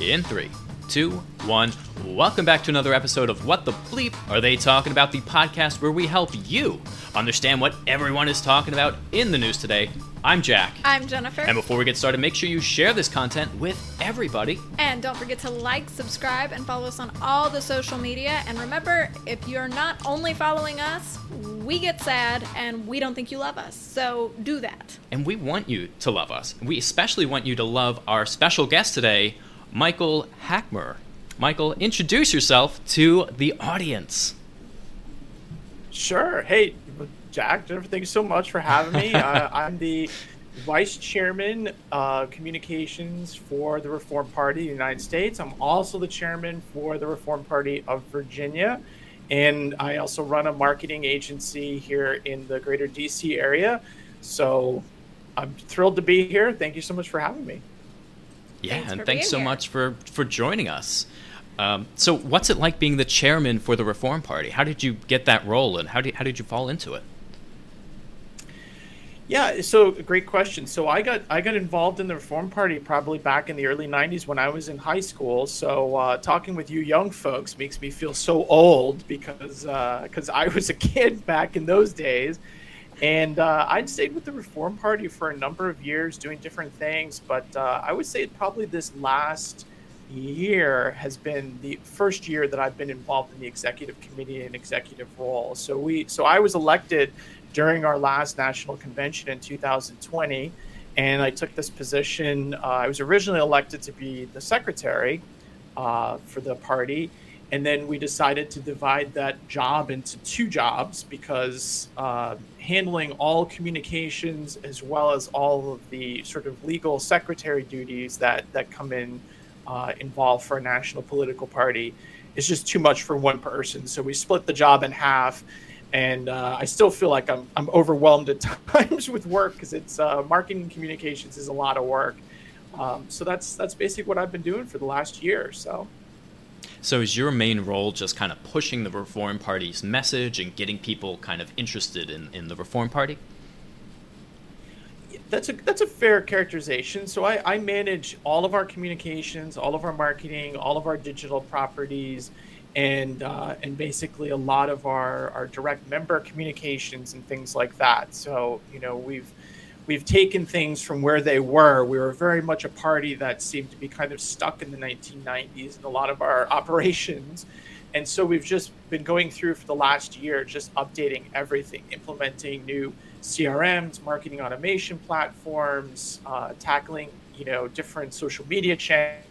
In three, two, one. Welcome back to another episode of What the Bleep Are They Talking About? The podcast where we help you understand what everyone is talking about in the news today. I'm Jack. I'm Jennifer. And before we get started, make sure you share this content with everybody. And don't forget to like, subscribe, and follow us on all the social media. And remember, if you're not only following us, we get sad and we don't think you love us. So do that. And we want you to love us. We especially want you to love our special guest today, Michael Hackmer. Michael, introduce yourself to the audience. Sure. Hey, Jack, Jennifer, thank you so much for having me. uh, I'm the vice chairman uh, communications for the Reform Party of the United States. I'm also the chairman for the Reform Party of Virginia. And I also run a marketing agency here in the greater DC area. So I'm thrilled to be here. Thank you so much for having me. Yeah, Thanks and thanks so here. much for, for joining us. Um, so, what's it like being the chairman for the Reform Party? How did you get that role, and how did, how did you fall into it? Yeah, so great question. So I got I got involved in the Reform Party probably back in the early '90s when I was in high school. So uh, talking with you young folks makes me feel so old because because I was a kid back in those days, and uh, I'd stayed with the Reform Party for a number of years doing different things. But uh, I would say probably this last year has been the first year that I've been involved in the executive committee and executive role. So we so I was elected during our last national convention in 2020 and I took this position uh, I was originally elected to be the secretary uh, for the party and then we decided to divide that job into two jobs because uh, handling all communications as well as all of the sort of legal secretary duties that that come in uh, involved for a national political party is just too much for one person. So we split the job in half, and uh, I still feel like I'm I'm overwhelmed at times with work because it's uh, marketing communications is a lot of work. Um, so that's that's basically what I've been doing for the last year. So. So, is your main role just kind of pushing the Reform Party's message and getting people kind of interested in, in the Reform Party? That's a that's a fair characterization. So I, I manage all of our communications, all of our marketing, all of our digital properties, and uh, and basically a lot of our, our direct member communications and things like that. So you know we've we've taken things from where they were. We were very much a party that seemed to be kind of stuck in the 1990s in a lot of our operations. And so we've just been going through for the last year, just updating everything, implementing new CRMs, marketing automation platforms, uh, tackling you know different social media channels.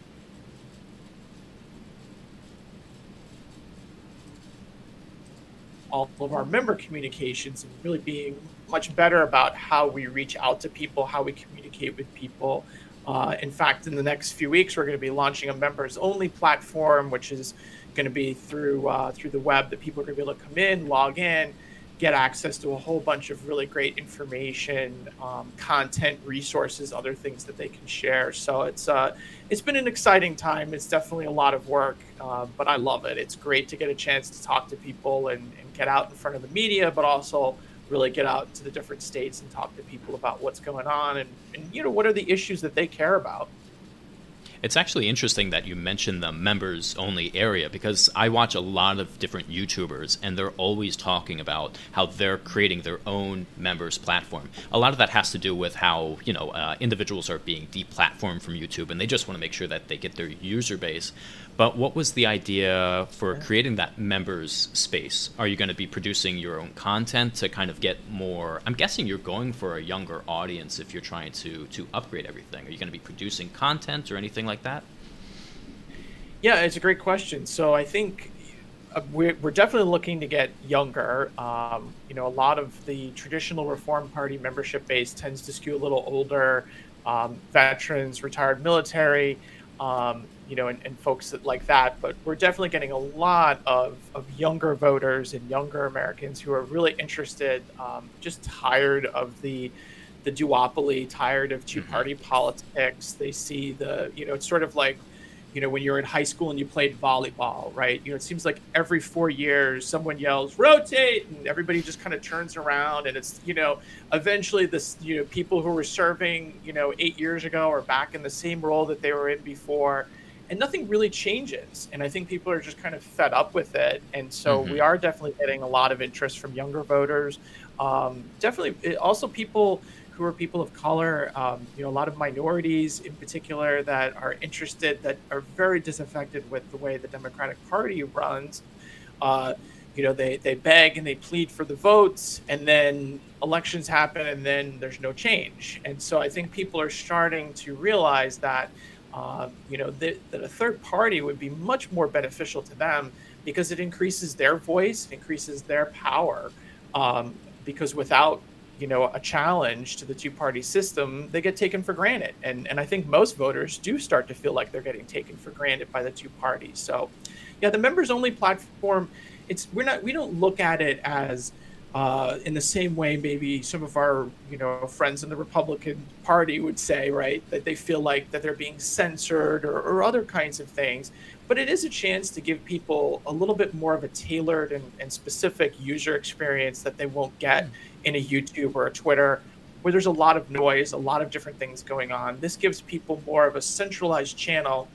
all of our member communications and really being much better about how we reach out to people, how we communicate with people. Uh, in fact, in the next few weeks, we're going to be launching a members-only platform, which is going to be through uh, through the web that people are going to be able to come in, log in, get access to a whole bunch of really great information, um, content, resources, other things that they can share. So it's uh, it's been an exciting time. It's definitely a lot of work, uh, but I love it. It's great to get a chance to talk to people and, and get out in front of the media, but also really get out to the different states and talk to people about what's going on and, and you know what are the issues that they care about. It's actually interesting that you mentioned the members only area because I watch a lot of different YouTubers and they're always talking about how they're creating their own members platform. A lot of that has to do with how, you know, uh, individuals are being deplatformed from YouTube and they just want to make sure that they get their user base. But what was the idea for creating that members space? Are you going to be producing your own content to kind of get more? I'm guessing you're going for a younger audience if you're trying to to upgrade everything. Are you going to be producing content or anything like that? Yeah, it's a great question. So I think uh, we're, we're definitely looking to get younger. Um, you know, a lot of the traditional Reform Party membership base tends to skew a little older, um, veterans, retired military, um, you know, and, and folks that, like that. But we're definitely getting a lot of, of younger voters and younger Americans who are really interested, um, just tired of the the duopoly, tired of two party politics. They see the, you know, it's sort of like you know, when you're in high school and you played volleyball, right? You know, it seems like every four years someone yells rotate, and everybody just kind of turns around, and it's you know, eventually this you know people who were serving you know eight years ago are back in the same role that they were in before, and nothing really changes. And I think people are just kind of fed up with it. And so mm-hmm. we are definitely getting a lot of interest from younger voters. Um, definitely, also people who are people of color, um, you know, a lot of minorities in particular that are interested, that are very disaffected with the way the Democratic Party runs. Uh, you know, they, they beg and they plead for the votes, and then elections happen, and then there's no change. And so I think people are starting to realize that, uh, you know, that, that a third party would be much more beneficial to them because it increases their voice, increases their power. Um, because without you know a challenge to the two party system they get taken for granted. And and i think most voters do start to feel like they're getting taken for granted by the two parties. So yeah the members only platform it's we're not we don't look at it as uh, in the same way maybe some of our you know friends in the republican party would say right? That they feel like that they're being censored or, or other kinds of things but it is a chance to give people a little bit more of a tailored and, and specific user experience that they won't get in a YouTube or a Twitter where there's a lot of noise, a lot of different things going on. This gives people more of a centralized channel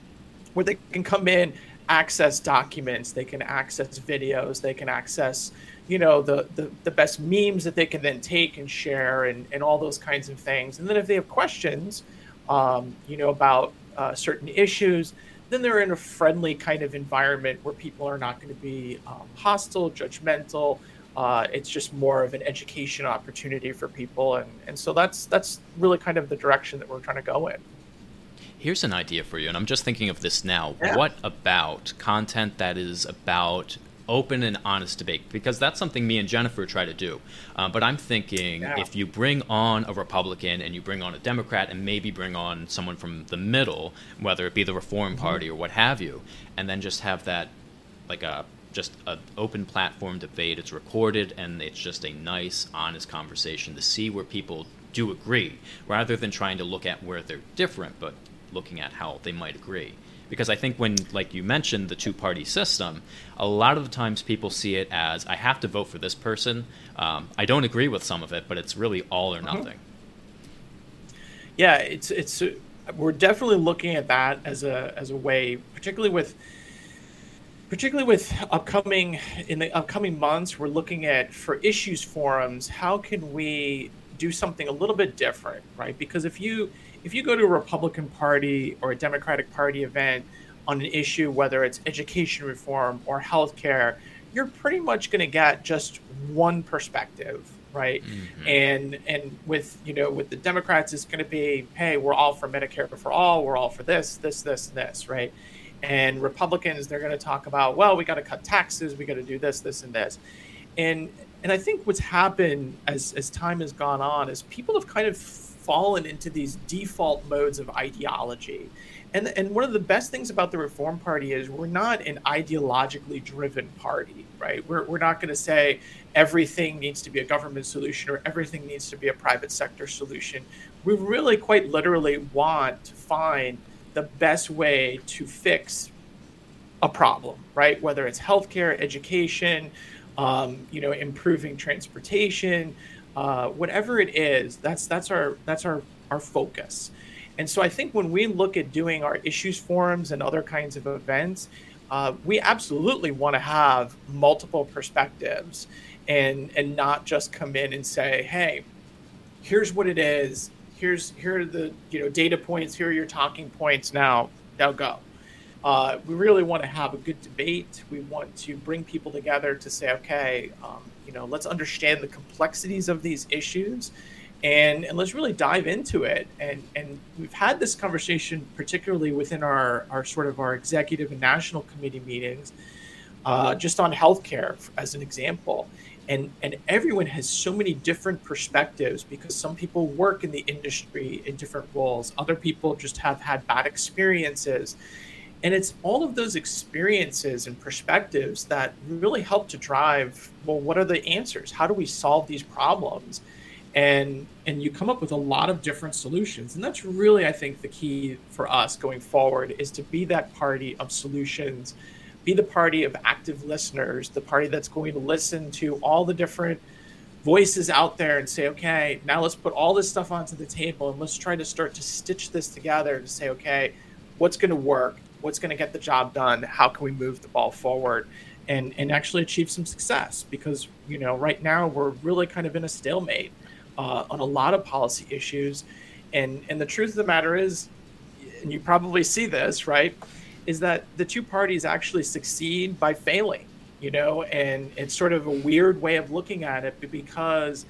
where they can come in, access documents, they can access videos, they can access, you know, the the, the best memes that they can then take and share and, and all those kinds of things. And then if they have questions, um, you know, about uh, certain issues, then they're in a friendly kind of environment where people are not going to be um, hostile, judgmental, uh, it's just more of an education opportunity for people, and, and so that's that's really kind of the direction that we're trying to go in. Here's an idea for you, and I'm just thinking of this now. Yeah. What about content that is about open and honest debate? Because that's something me and Jennifer try to do. Uh, but I'm thinking yeah. if you bring on a Republican and you bring on a Democrat and maybe bring on someone from the middle, whether it be the Reform mm-hmm. Party or what have you, and then just have that like a just an open platform debate. It's recorded, and it's just a nice, honest conversation to see where people do agree, rather than trying to look at where they're different, but looking at how they might agree. Because I think when, like you mentioned, the two party system, a lot of the times people see it as I have to vote for this person. Um, I don't agree with some of it, but it's really all or mm-hmm. nothing. Yeah, it's it's we're definitely looking at that as a as a way, particularly with particularly with upcoming in the upcoming months we're looking at for issues forums how can we do something a little bit different right because if you if you go to a republican party or a democratic party event on an issue whether it's education reform or healthcare you're pretty much going to get just one perspective right mm-hmm. and and with you know with the democrats it's going to be hey we're all for medicare for all we're all for this this this this right and Republicans, they're going to talk about, well, we got to cut taxes, we got to do this, this, and this. And and I think what's happened as as time has gone on is people have kind of fallen into these default modes of ideology. And, and one of the best things about the Reform Party is we're not an ideologically driven party, right? We're, we're not going to say everything needs to be a government solution or everything needs to be a private sector solution. We really quite literally want to find the best way to fix a problem, right? Whether it's healthcare, education, um, you know, improving transportation, uh, whatever it is, that's that's our that's our our focus. And so I think when we look at doing our issues forums and other kinds of events, uh, we absolutely want to have multiple perspectives and and not just come in and say, hey, here's what it is. Here's here are the you know data points. Here are your talking points. Now now go. Uh, we really want to have a good debate. We want to bring people together to say okay um, you know let's understand the complexities of these issues and and let's really dive into it. And and we've had this conversation particularly within our our sort of our executive and national committee meetings uh, just on healthcare as an example. And and everyone has so many different perspectives because some people work in the industry in different roles. Other people just have had bad experiences and it's all of those experiences and perspectives that really help to drive well what are the answers? How do we solve these problems? And and you come up with a lot of different solutions. And that's really i think the key for us going forward is to be that party of solutions. Be the party of active listeners, the party that's going to listen to all the different voices out there and say, okay, now let's put all this stuff onto the table and let's try to start to stitch this together to say, okay, what's going to work? What's going to get the job done, how can we move the ball forward, and and actually achieve some success. Because you know right now we're really kind of in a stalemate uh, on a lot of policy issues, and and the truth of the matter is, and you probably see this right, is that the two parties actually succeed by failing. You know, and it's sort of a weird way of looking at it because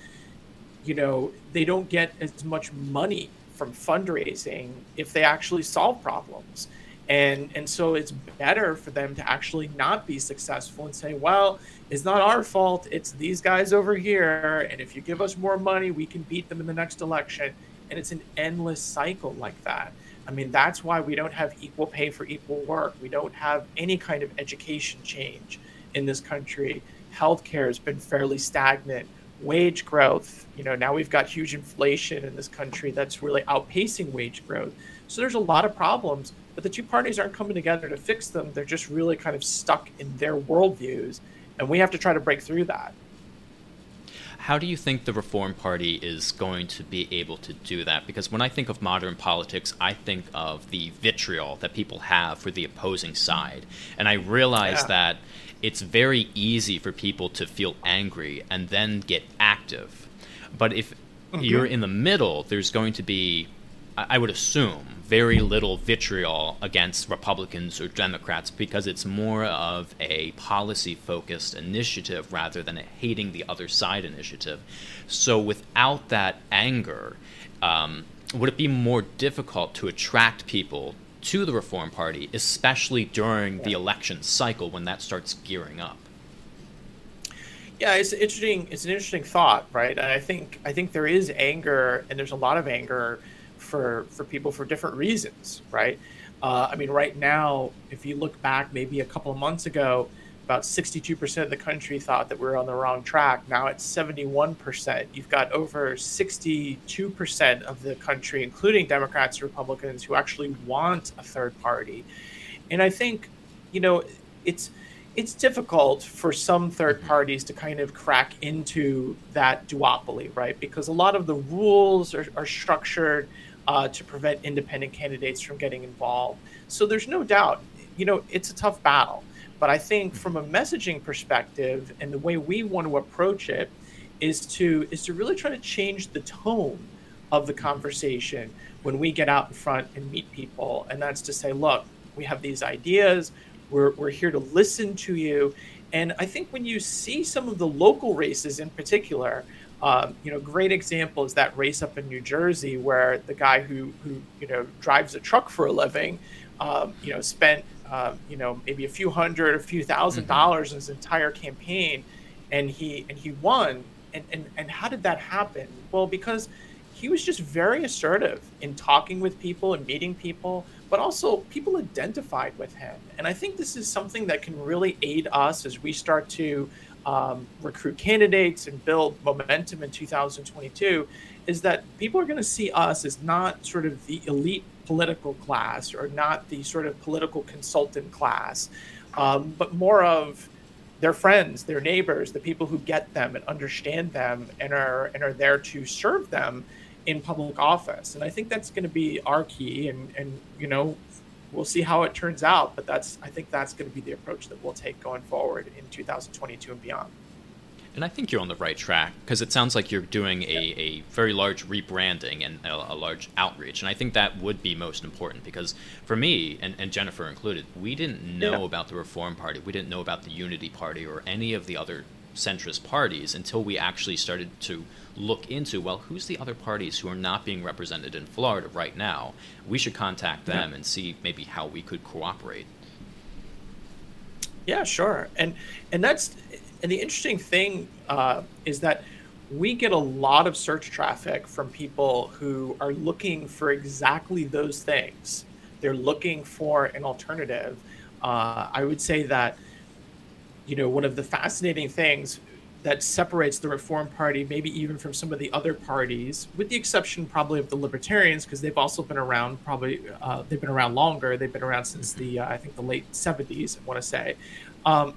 you know they don't get as much money from fundraising if they actually solve problems and and so it's better for them to actually not be successful and say well it's not our fault. It's these guys over here. And if you give us more money we can beat them in the next election. And it's an endless cycle like that. I mean that's why we don't have equal pay for equal work. We don't have any kind of education change in this country. Healthcare has been fairly stagnant. Wage growth. You know, now we've got huge inflation in this country that's really outpacing wage growth. So there's a lot of problems, but the two parties aren't coming together to fix them. They're just really kind of stuck in their worldviews, and we have to try to break through that. How do you think the Reform Party is going to be able to do that? Because when I think of modern politics, I think of the vitriol that people have for the opposing side. And I realize yeah. that it's very easy for people to feel angry and then get active. But if mm-hmm. you're in the middle, there's going to be, I would assume, very little vitriol against Republicans or Democrats because it's more of a policy focused initiative rather than a hating the other side initiative. So without that anger, um, would it be more difficult to attract people to the Reform Party, especially during yeah. the election cycle when that starts gearing up. Yeah, it's interesting. It's an interesting thought, right? I think I think there is anger, and there's a lot of anger for for people for different reasons, right? Uh, I mean, right now, if you look back maybe a couple of months ago, about 62% of the country thought that we were on the wrong track. Now it's 71%. You've got over 62% of the country, including Democrats and Republicans, who actually want a third party. And I think, you know, it's it's difficult for some third mm-hmm. parties to kind of crack into that duopoly, right? Because a lot of the rules are, are structured uh, to prevent independent candidates from getting involved. So there's no doubt, you know, it's a tough battle. But I think from a messaging perspective and the way we want to approach it is to is to really try to change the tone of the conversation when we get out in front and meet people. And that's to say, look, we have these ideas. We're, we're here to listen to you. And I think when you see some of the local races in particular, um, you know, great example is that race up in New Jersey where the guy who, who you know, drives a truck for a living, um, you know, spent um, you know, maybe a few hundred, a few 1000 mm-hmm. dollars in his entire campaign, and he and he won. And, and and how did that happen? Well, because he was just very assertive in talking with people and meeting people, but also people identified with him. And I think this is something that can really aid us as we start to um, recruit candidates and build momentum in 2022 is that people are going to see us as not sort of the elite political class or not the sort of political consultant class, um, but more of their friends, their neighbors, the people who get them and understand them and are and are there to serve them in public office. And I think that's going to be our key. And and you know, we'll see how it turns out. But that's I think that's going to be the approach that we'll take going forward in 2022 and beyond. And I think you're on the right track because it sounds like you're doing a, a very large rebranding and a, a, large outreach. And I think that would be most important because for me, and, and Jennifer included, we didn't know yeah. about the Reform Party, we didn't know about the Unity Party or any of the other centrist parties until we actually started to look into well, who's the other parties who are not being represented in Florida right now? We should contact them yeah. and see maybe how we could cooperate. Yeah, sure. And and that's and the interesting thing uh, is that we get a lot of search traffic from people who are looking for exactly those things. They're looking for an alternative. Uh, I would say that, you know, one of the fascinating things that separates the Reform Party, maybe even from some of the other parties, with the exception probably of the Libertarians, because they've also been around. Probably uh, they've been around longer. They've been around since the uh, I think the late '70s. I want to say. Um,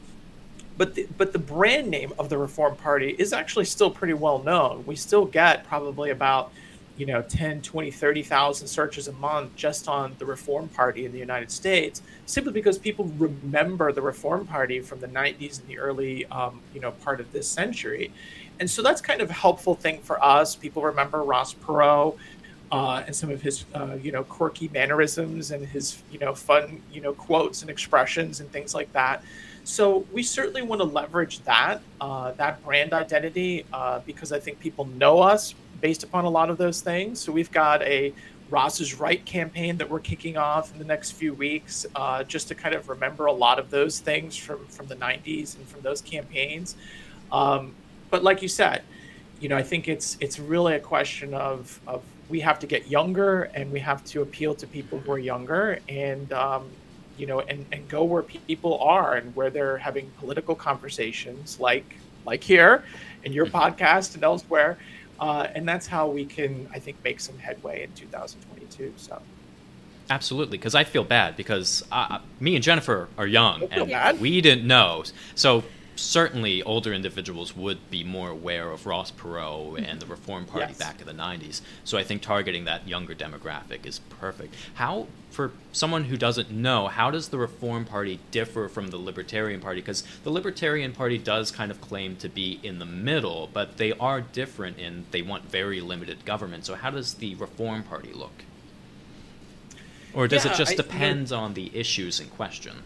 but the, but the brand name of the Reform Party is actually still pretty well known. We still get probably about you know 10 20 30,000 searches a month just on the reform party in the United States simply because people remember the reform party from the 90s and the early um, you know part of this century. And so that's kind of a helpful thing for us. People remember Ross Perot uh, and some of his uh, you know quirky mannerisms and his you know fun you know quotes and expressions and things like that. So we certainly want to leverage that uh, that brand identity uh, because I think people know us based upon a lot of those things. So we've got a Ross's Right campaign that we're kicking off in the next few weeks, uh, just to kind of remember a lot of those things from from the '90s and from those campaigns. Um, but like you said, you know, I think it's it's really a question of of we have to get younger and we have to appeal to people who are younger and um, you know, and, and go where people are and where they're having political conversations like like here in your mm-hmm. podcast and elsewhere. Uh, and that's how we can, I think, make some headway in 2022. So. Absolutely, because I feel bad because uh, me and Jennifer are young and bad. we didn't know. So certainly older individuals would be more aware of Ross Perot mm-hmm. and the Reform Party yes. back in the 90s. So I think targeting that younger demographic is perfect. How, for someone who doesn't know, how does the Reform Party differ from the Libertarian Party? Because the Libertarian Party does kind of claim to be in the middle, but they are different in they want very limited government. So how does the Reform Party look? Or does yeah, it just I, depend on the issues in question?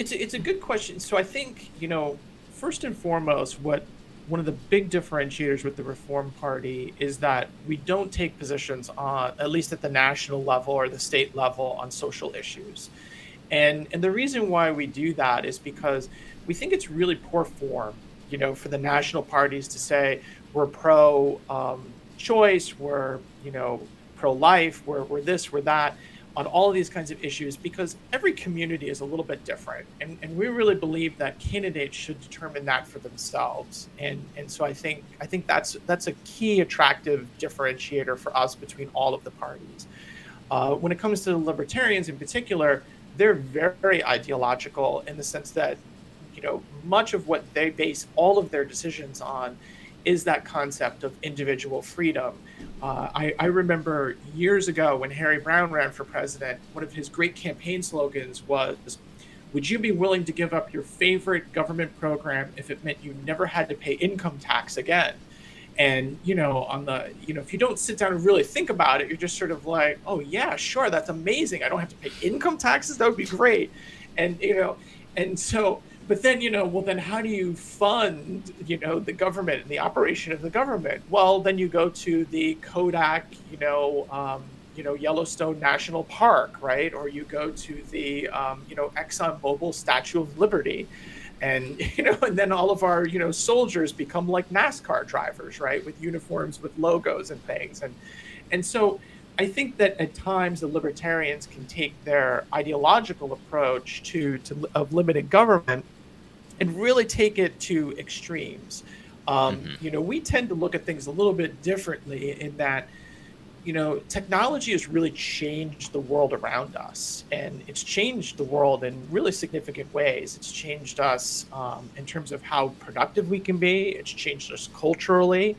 It's a, it's a good question. So I think you know, first and foremost, what one of the big differentiators with the Reform Party is that we don't take positions on, at least at the national level or the state level, on social issues. And and the reason why we do that is because we think it's really poor form, you know, for the national parties to say we're pro um, choice, we're you know pro life, we're we're this, we're that on all of these kinds of issues because every community is a little bit different. And, and we really believe that candidates should determine that for themselves. And, and so I think I think that's that's a key attractive differentiator for us between all of the parties. Uh, when it comes to the libertarians in particular, they're very ideological in the sense that you know much of what they base all of their decisions on is that concept of individual freedom. Uh, I, I, remember years ago when Harry Browne ran for president, one of his great campaign slogans was, Would you be willing to give up your favorite government program if it meant you never had to pay income tax again? And, you know, on the, you know, if you don't sit down and really think about it, you're just sort of like, oh, yeah, sure, that's amazing. I don't have to pay income taxes. That would be great. And, you know, and so but then you know well then how do you fund you know the government and the operation of the government? Well then you go to the kodak you know um, you know yellowstone national park right? Or you go to the um, you know exxon mobil statue of liberty. And you know and then all of our you know soldiers become like nascar drivers right? With uniforms with logos and things. And and so I think that at times the libertarians can take their ideological approach to, to of limited government and really take it to extremes. Um, mm-hmm. You know, we tend to look at things a little bit differently in that, you know, technology has really changed the world around us, and it's changed the world in really significant ways. It's changed us um, in terms of how productive we can be. It's changed us culturally.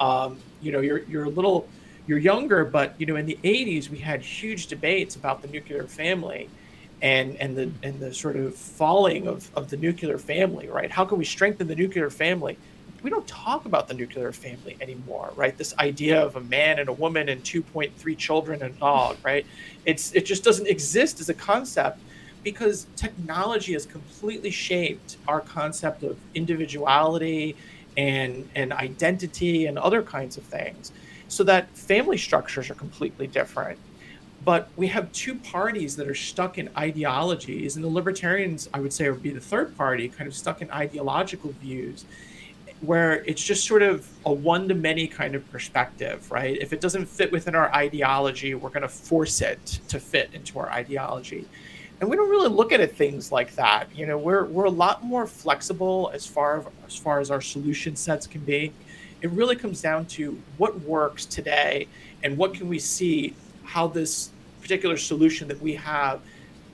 Um, you know, you're you're a little you're younger, but you know, in the '80s we had huge debates about the nuclear family and and the and the sort of falling of, of the nuclear family, right? How can we strengthen the nuclear family? We don't talk about the nuclear family anymore, right? This idea of a man and a woman and 2.3 children and a dog, right? It's it just doesn't exist as a concept because technology has completely shaped our concept of individuality and and identity and other kinds of things so that family structures are completely different but we have two parties that are stuck in ideologies, and the libertarians, I would say, would be the third party, kind of stuck in ideological views, where it's just sort of a one to many kind of perspective, right? If it doesn't fit within our ideology, we're going to force it to fit into our ideology. And we don't really look at things like that. You know, we're we're a lot more flexible as far as far as our solution sets can be. It really comes down to what works today and what can we see how this particular solution that we have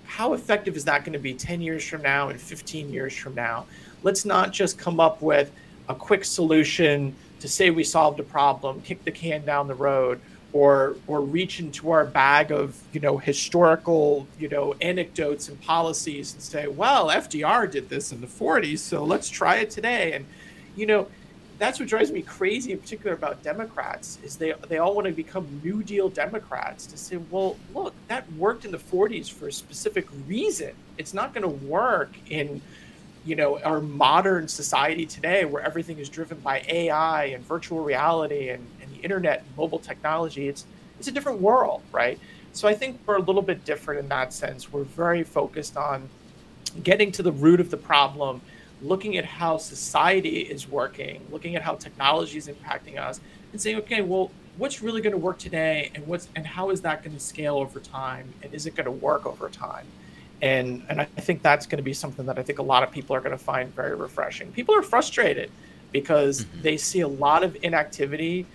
how effective is that going to be 10 years from now and 15 years from now let's not just come up with a quick solution to say we solved a problem, kick the can down the road, or or reach into our bag of you know historical you know anecdotes and policies and say, well, FDR did this in the 40s, so let's try it today. And you know, that's what drives me crazy in particular about Democrats is they they all want to become New Deal Democrats to say, well, look, that worked in the 40s for a specific reason. It's not going to work in you know our modern society today where everything is driven by AI and virtual reality and, and the internet and mobile technology. It's it's a different world, right? So I think we're a little bit different in that sense. We're very focused on getting to the root of the problem looking at how society is working, looking at how technology is impacting us, and saying, okay, well, what's really going to work today, and what's and how is that going to scale over time, and is it going to work over time? And and I think that's going to be something that I think a lot of people are going to find very refreshing. People are frustrated because mm-hmm. they see a lot of inactivity,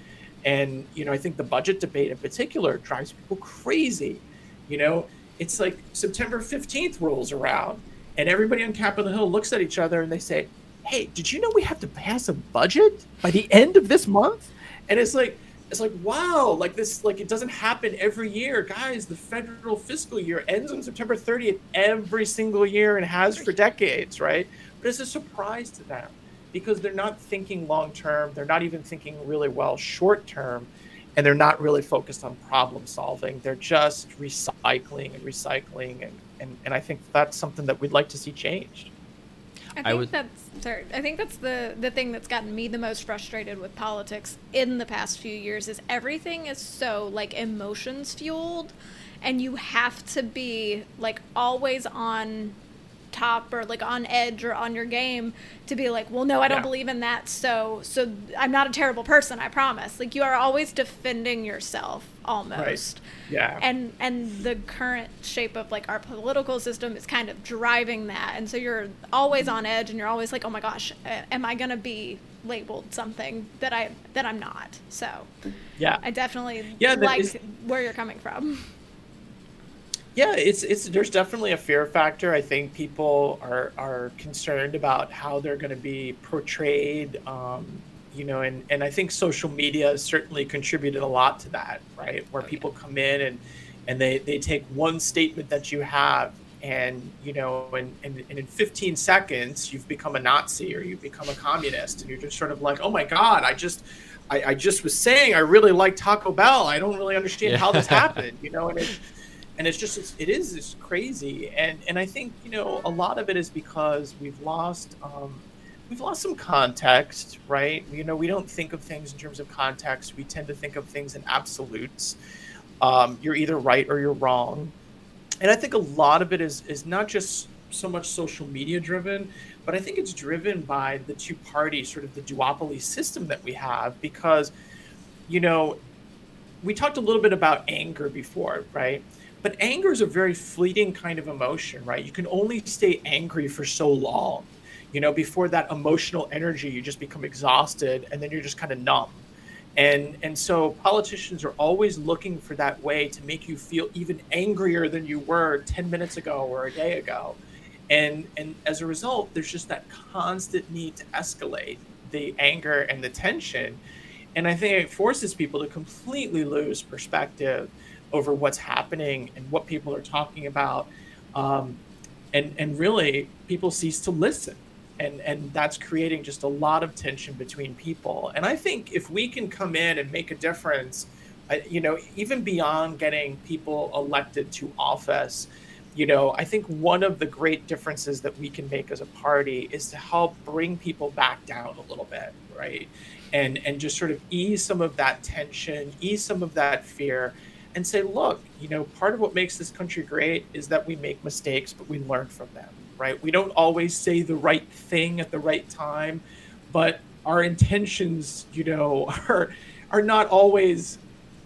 and you know I think the budget debate in particular drives people crazy. You know, it's like September fifteenth rolls around and everybody on Capitol Hill looks at each other and they say, "Hey, did you know we have to pass a budget by the end of this month?" And it's like it's like wow, like this like it doesn't happen every year, guys. The federal fiscal year ends on September 30th every single year and has for decades, right? But it's a surprise to them because they're not thinking long term. They're not even thinking really well short term and they're not really focused on problem solving. They're just recycling and recycling, and, and, and I think that's something that we'd like to see changed. I think I would... that's sorry. I think that's the the thing that's gotten me the most frustrated with politics in the past few years is everything is so like emotions fueled, and you have to be like always on top or like on edge or on your game to be like, well, no, I don't yeah. believe in that. So, so I'm not a terrible person. I promise. Like you are always defending yourself almost. Right. Yeah. And and the current shape of like our political system is kind of driving that, and so you're always on edge, and you're always like, oh my gosh, am I gonna be labeled something that I that I'm not? So. Yeah. I definitely yeah, like where you're coming from. Yeah, it's it's there's definitely a fear factor. I think people are are concerned about how they're going to be portrayed. Um, you know, and and I think social media has certainly contributed a lot to that, right? Where people come in and and they they take one statement that you have and you know and, and, and in 15 seconds you've become a nazi or you've become a communist and you're just sort of like oh my god i just i, I just was saying i really like taco bell i don't really understand yeah. how this happened you know and it, and it's just it's, it is it's crazy. And and i think you know a lot of it is because we've lost um, we've lost some context right? You know we don't think of things in terms of context. We tend to think of things in absolutes. Um, you're either right or you're wrong. And i think a lot of it is is not just so much social media driven but i think it's driven by the two party sort of the duopoly system that we have because you know we talked a little bit about anger before right but anger is a very fleeting kind of emotion, right? You can only stay angry for so long. You know, before that emotional energy, you just become exhausted and then you're just kind of numb. And and so politicians are always looking for that way to make you feel even angrier than you were 10 minutes ago or a day ago. And and as a result, there's just that constant need to escalate the anger and the tension. And I think it forces people to completely lose perspective over what's happening and what people are talking about. Um, and, and really, people cease to listen. And, and that's creating just a lot of tension between people. And I think if we can come in and make a difference, uh, you know, even beyond getting people elected to office, you know, I think one of the great differences that we can make as a party is to help bring people back down a little bit, right? And and just sort of ease some of that tension, ease some of that fear, and say, look, you know, part of what makes this country great is that we make mistakes, but we learn from them, right? We don't always say the right thing at the right time, but our intentions, you know, are are not always,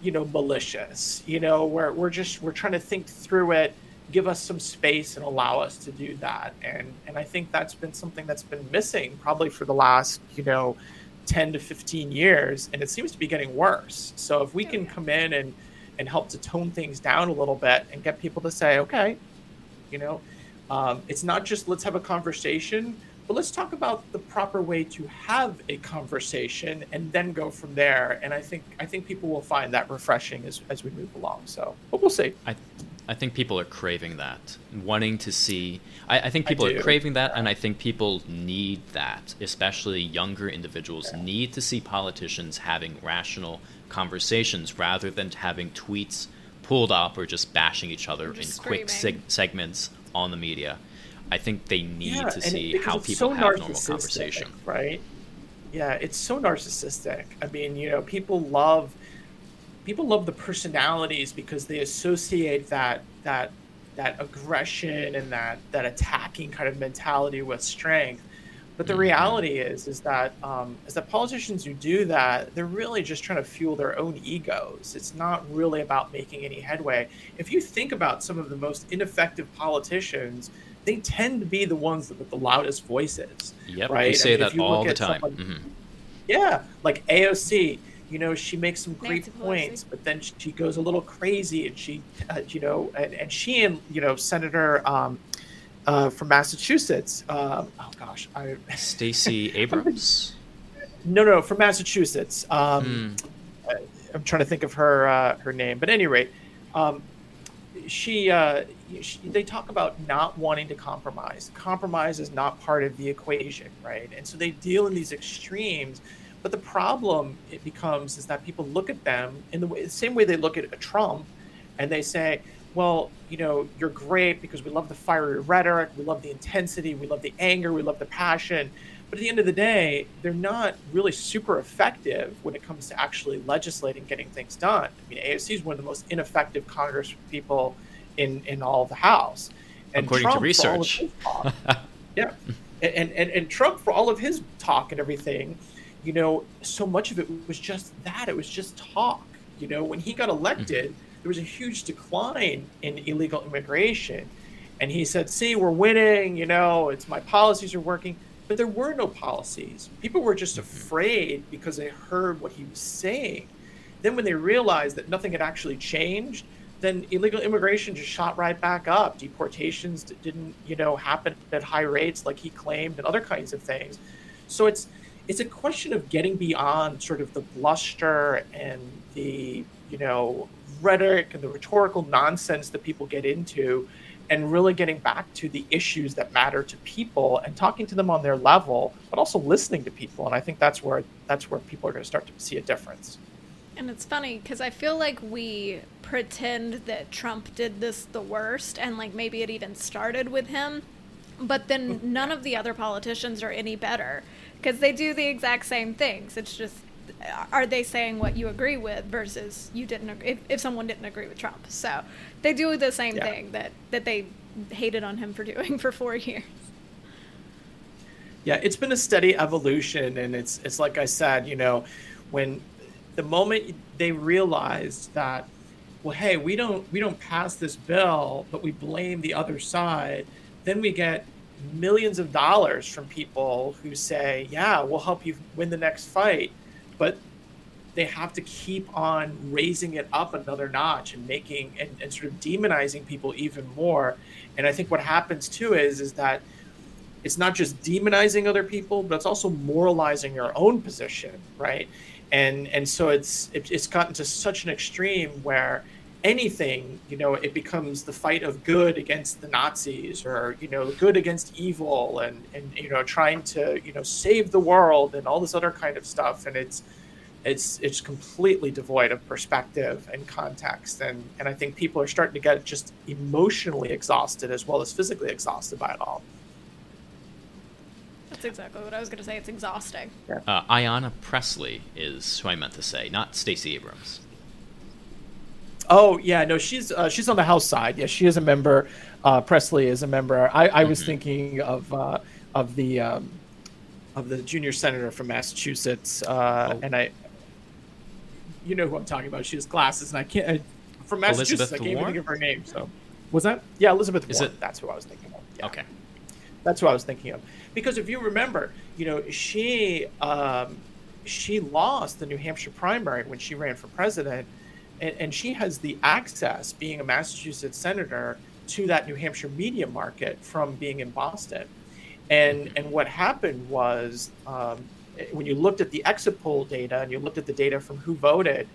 you know, malicious. You know, we're we're just we're trying to think through it, give us some space and allow us to do that. And and I think that's been something that's been missing probably for the last, you know, 10 to 15 years and it seems to be getting worse. So if we oh, can come in and and help to tone things down a little bit and get people to say, okay, you know, um, it's not just let's have a conversation, but let's talk about the proper way to have a conversation and then go from there. And I think I think people will find that refreshing as as we move along. So, but we'll see. I, I think people are craving that, wanting to see. I, I think people I are craving that, and I think people need that, especially younger individuals yeah. need to see politicians having rational conversations rather than having tweets pulled up or just bashing each other in screaming. quick seg- segments on the media. I think they need yeah, to see it, how people so have normal conversation. Right? Yeah, it's so narcissistic. I mean, you know, people love people love the personalities because they associate that that that aggression and that that attacking kind of mentality with strength. But the reality is is that um, is that politicians who do that, they're really just trying to fuel their own egos. It's not really about making any headway. If you think about some of the most ineffective politicians, they tend to be the ones with the loudest voices. Yep, right. They say I mean, that all the time. Someone, mm-hmm. Yeah, like AOC. You know, she makes some great Nancy points, Pelosi. but then she goes a little crazy, and she, uh, you know, and, and she and you know Senator um, uh, from Massachusetts. Um, oh gosh, I Stacey Abrams. no, no, from Massachusetts. Um, mm. I'm trying to think of her uh, her name, but at any rate, um, she, uh, she, they talk about not wanting to compromise. Compromise is not part of the equation, right? And so they deal in these extremes. But the problem it becomes is that people look at them in the, way, the same way they look at a Trump, and they say, "Well, you know, you're great because we love the fiery rhetoric, we love the intensity, we love the anger, we love the passion." But at the end of the day, they're not really super effective when it comes to actually legislating, getting things done. I mean, AOC is one of the most ineffective Congress people in in all of the House. And According Trump, to research. Talk, yeah. And, and, and Trump, for all of his talk and everything, you know, so much of it was just that. It was just talk. You know, when he got elected, mm-hmm. There was a huge decline in illegal immigration. And he said, see, we're winning, you know, it's my policies are working but there were no policies. People were just mm-hmm. afraid because they heard what he was saying. Then, when they realized that nothing had actually changed, then illegal immigration just shot right back up. Deportations didn't, you know, happen at high rates like he claimed, and other kinds of things. So it's it's a question of getting beyond sort of the bluster and the you know rhetoric and the rhetorical nonsense that people get into and really getting back to the issues that matter to people and talking to them on their level but also listening to people. And i think that's where that's where people are going to start to see a difference. And it's funny because i feel like we pretend that trump did this the worst and like maybe it even started with him but then none of the other politicians are any better because they do the exact same things. It's just are they saying what you agree with versus you didn't agree, if, if someone didn't agree with Trump. So they do the same yeah. thing that, that they hated on him for doing for four years. Yeah, it's been a steady evolution, and it's it's like I said, you know, when the moment they realized that, well, hey, we don't we don't pass this bill, but we blame the other side, then we get millions of dollars from people who say, yeah, we'll help you win the next fight but they have to keep on raising it up another notch and making and, and sort of demonizing people even more. And I think what happens too is is that it's not just demonizing other people, but it's also moralizing your own position, right? And and so it's it, it's gotten to such an extreme where anything, you know, it becomes the fight of good against the Nazis or, you know, good against evil and, and, you know, trying to, you know, save the world and all this other kind of stuff. And it's, it's, it's completely devoid of perspective and context. And, and I think people are starting to get just emotionally exhausted as well as physically exhausted by it all. That's exactly what I was going to say. It's exhausting. Yeah. Uh, Ayanna Pressley is who I meant to say, not Stacey Abrams. Oh yeah, no, she's uh, she's on the House side. Yeah, she is a member. Uh, Pressley is a member. I, I was mm-hmm. thinking of uh, of the um, of the junior senator from Massachusetts, uh, oh. and I, you know who I'm talking about. She has glasses, and I can't I, from Massachusetts. Elizabeth I can't Warren? even think of her name. So, was that? Yeah, Elizabeth is Warren. It? That's who I was thinking of. Yeah. Okay, that's who I was thinking of. Because if you remember, you know, she um, she lost the New Hampshire primary when she ran for president and, and she has the access, being a Massachusetts senator, to that New Hampshire media market from being in Boston. And and what happened was um, when you looked at the exit poll data and you looked at the data from who voted,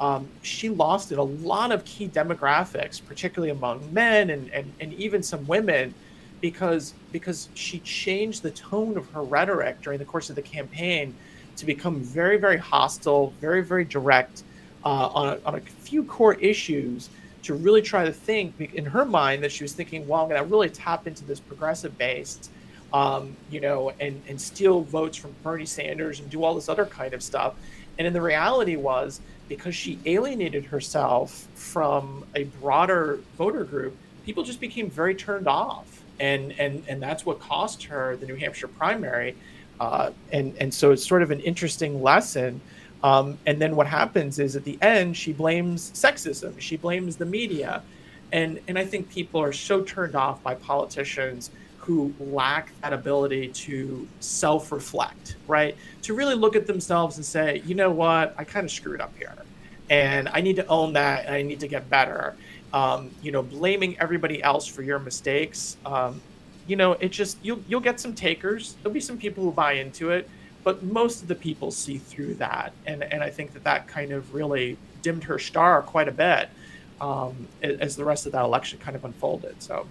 um, she lost in a lot of key demographics, particularly among men and, and, and even some women, because because she changed the tone of her rhetoric during the course of the campaign to become very very hostile, very very direct uh, on, a, on a few core issues to really try to think in her mind that she was thinking, well, I'm going to really tap into this progressive base, um, you know, and, and steal votes from Bernie Sanders and do all this other kind of stuff. And then the reality was because she alienated herself from a broader voter group, people just became very turned off. And, and, and that's what cost her the New Hampshire primary. Uh, and, and so it's sort of an interesting lesson um, and then what happens is at the end, she blames sexism, she blames the media. And, and I think people are so turned off by politicians who lack that ability to self reflect, right? To really look at themselves and say, you know what, I kind of screwed up here. And I need to own that and I need to get better. Um, you know, blaming everybody else for your mistakes, um, you know, it just, you'll, you'll get some takers. There'll be some people who buy into it but most of the people see through that, and and I think that that kind of really dimmed her star quite a bit um, as the rest of that election kind of unfolded. So.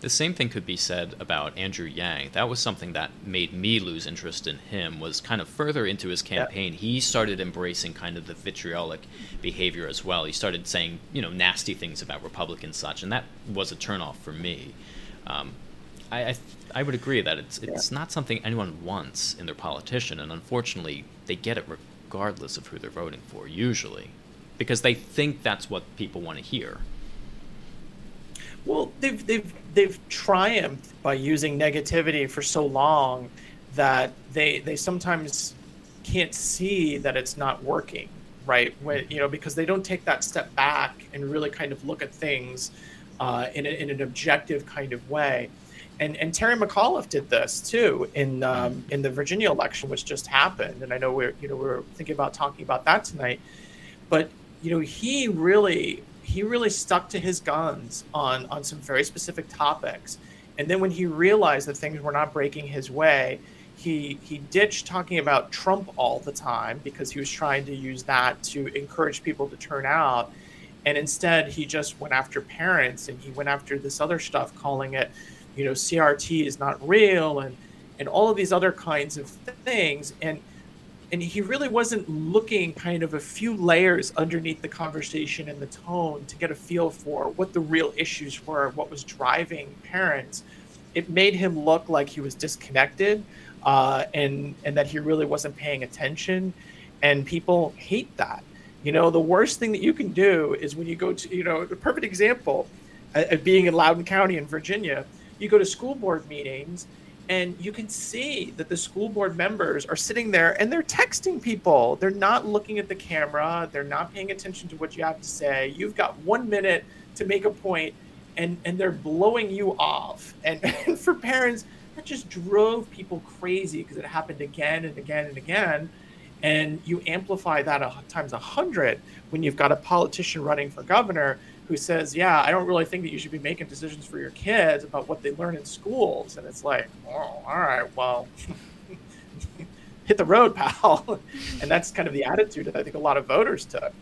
The same thing could be said about Andrew Yang. That was something that made me lose interest in him. Was kind of further into his campaign, yeah. he started embracing kind of the vitriolic behavior as well. He started saying, you know, nasty things about Republicans, such, and that was a turnoff for me. Um, I, I, I would agree that it's it's yeah. not something anyone wants in their politician, and unfortunately, they get it regardless of who they're voting for, usually, because they think that's what people want to hear. Well, they've they've they've triumphed by using negativity for so long that they they sometimes can't see that it's not working, right? When you know because they don't take that step back and really kind of look at things uh, in a, in an objective kind of way and and Terry McAuliffe did this too in um, in the Virginia election, which just happened. And I know we're you know we're thinking about talking about that tonight, but you know he really he really stuck to his guns on on some very specific topics. And then when he realized that things were not breaking his way, he he ditched talking about Trump all the time because he was trying to use that to encourage people to turn out. And instead, he just went after parents and he went after this other stuff, calling it you know CRT is not real and and all of these other kinds of things. And and he really wasn't looking kind of a few layers underneath the conversation and the tone to get a feel for what the real issues were what was driving parents. It made him look like he was disconnected uh, and and that he really wasn't paying attention. And people hate that. You know the worst thing that you can do is when you go to you know the perfect example uh, being in loudoun county in virginia you go to school board meetings and you can see that the school board members are sitting there and they're texting people. They're not looking at the camera. They're not paying attention to what you have to say. You've got one minute to make a point, and and they're blowing you off. And, and for parents, that just drove people crazy because it happened again and again and again. And you amplify that a, times a hundred when you've got a politician running for governor who says, "Yeah, I don't really think that you should be making decisions for your kids about what they learn in schools." And it's like, "Oh, all right, well, hit the road, pal." and that's kind of the attitude that I think a lot of voters took.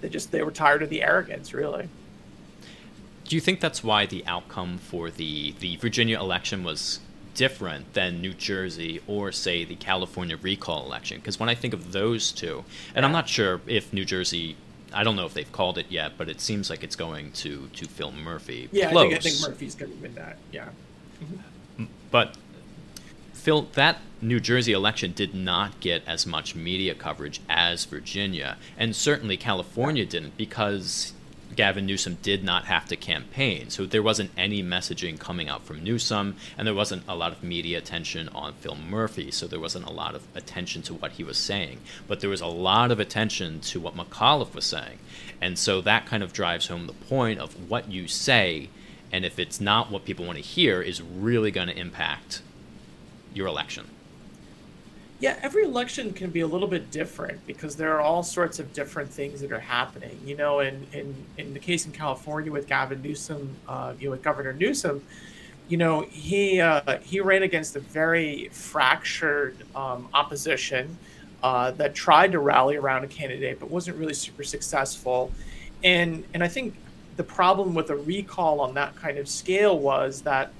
They just they were tired of the arrogance, really. Do you think that's why the outcome for the the Virginia election was different than New Jersey or, say, the California recall election. Because when I think of those two, and. I'm not sure if New Jersey I don't know if they've called it yet, but it seems like it's going to to Phil Murphy. Yeah, I think, I think, Murphy's going to win that. Yeah. Mm-hmm. But Phil, that New Jersey election did not get as much media coverage as Virginia, and certainly California didn't because Gavin Newsom did not have to campaign. So there wasn't any messaging coming out from Newsom, and there wasn't a lot of media attention on Phil Murphy. So there wasn't a lot of attention to what he was saying. But there was a lot of attention to what McAuliffe was saying. And so that kind of drives home the point of what you say, and if it's not what people want to hear, is really going to impact your election. Yeah, every election can be a little bit different because there are all sorts of different things that are happening. You know, in in, in the case in California with Gavin Newsom, uh, you know, with Governor Newsom, you know, he uh, he ran against a very fractured um, opposition uh, that tried to rally around a candidate but wasn't really super successful. And and I think the problem with a recall on that kind of scale was that,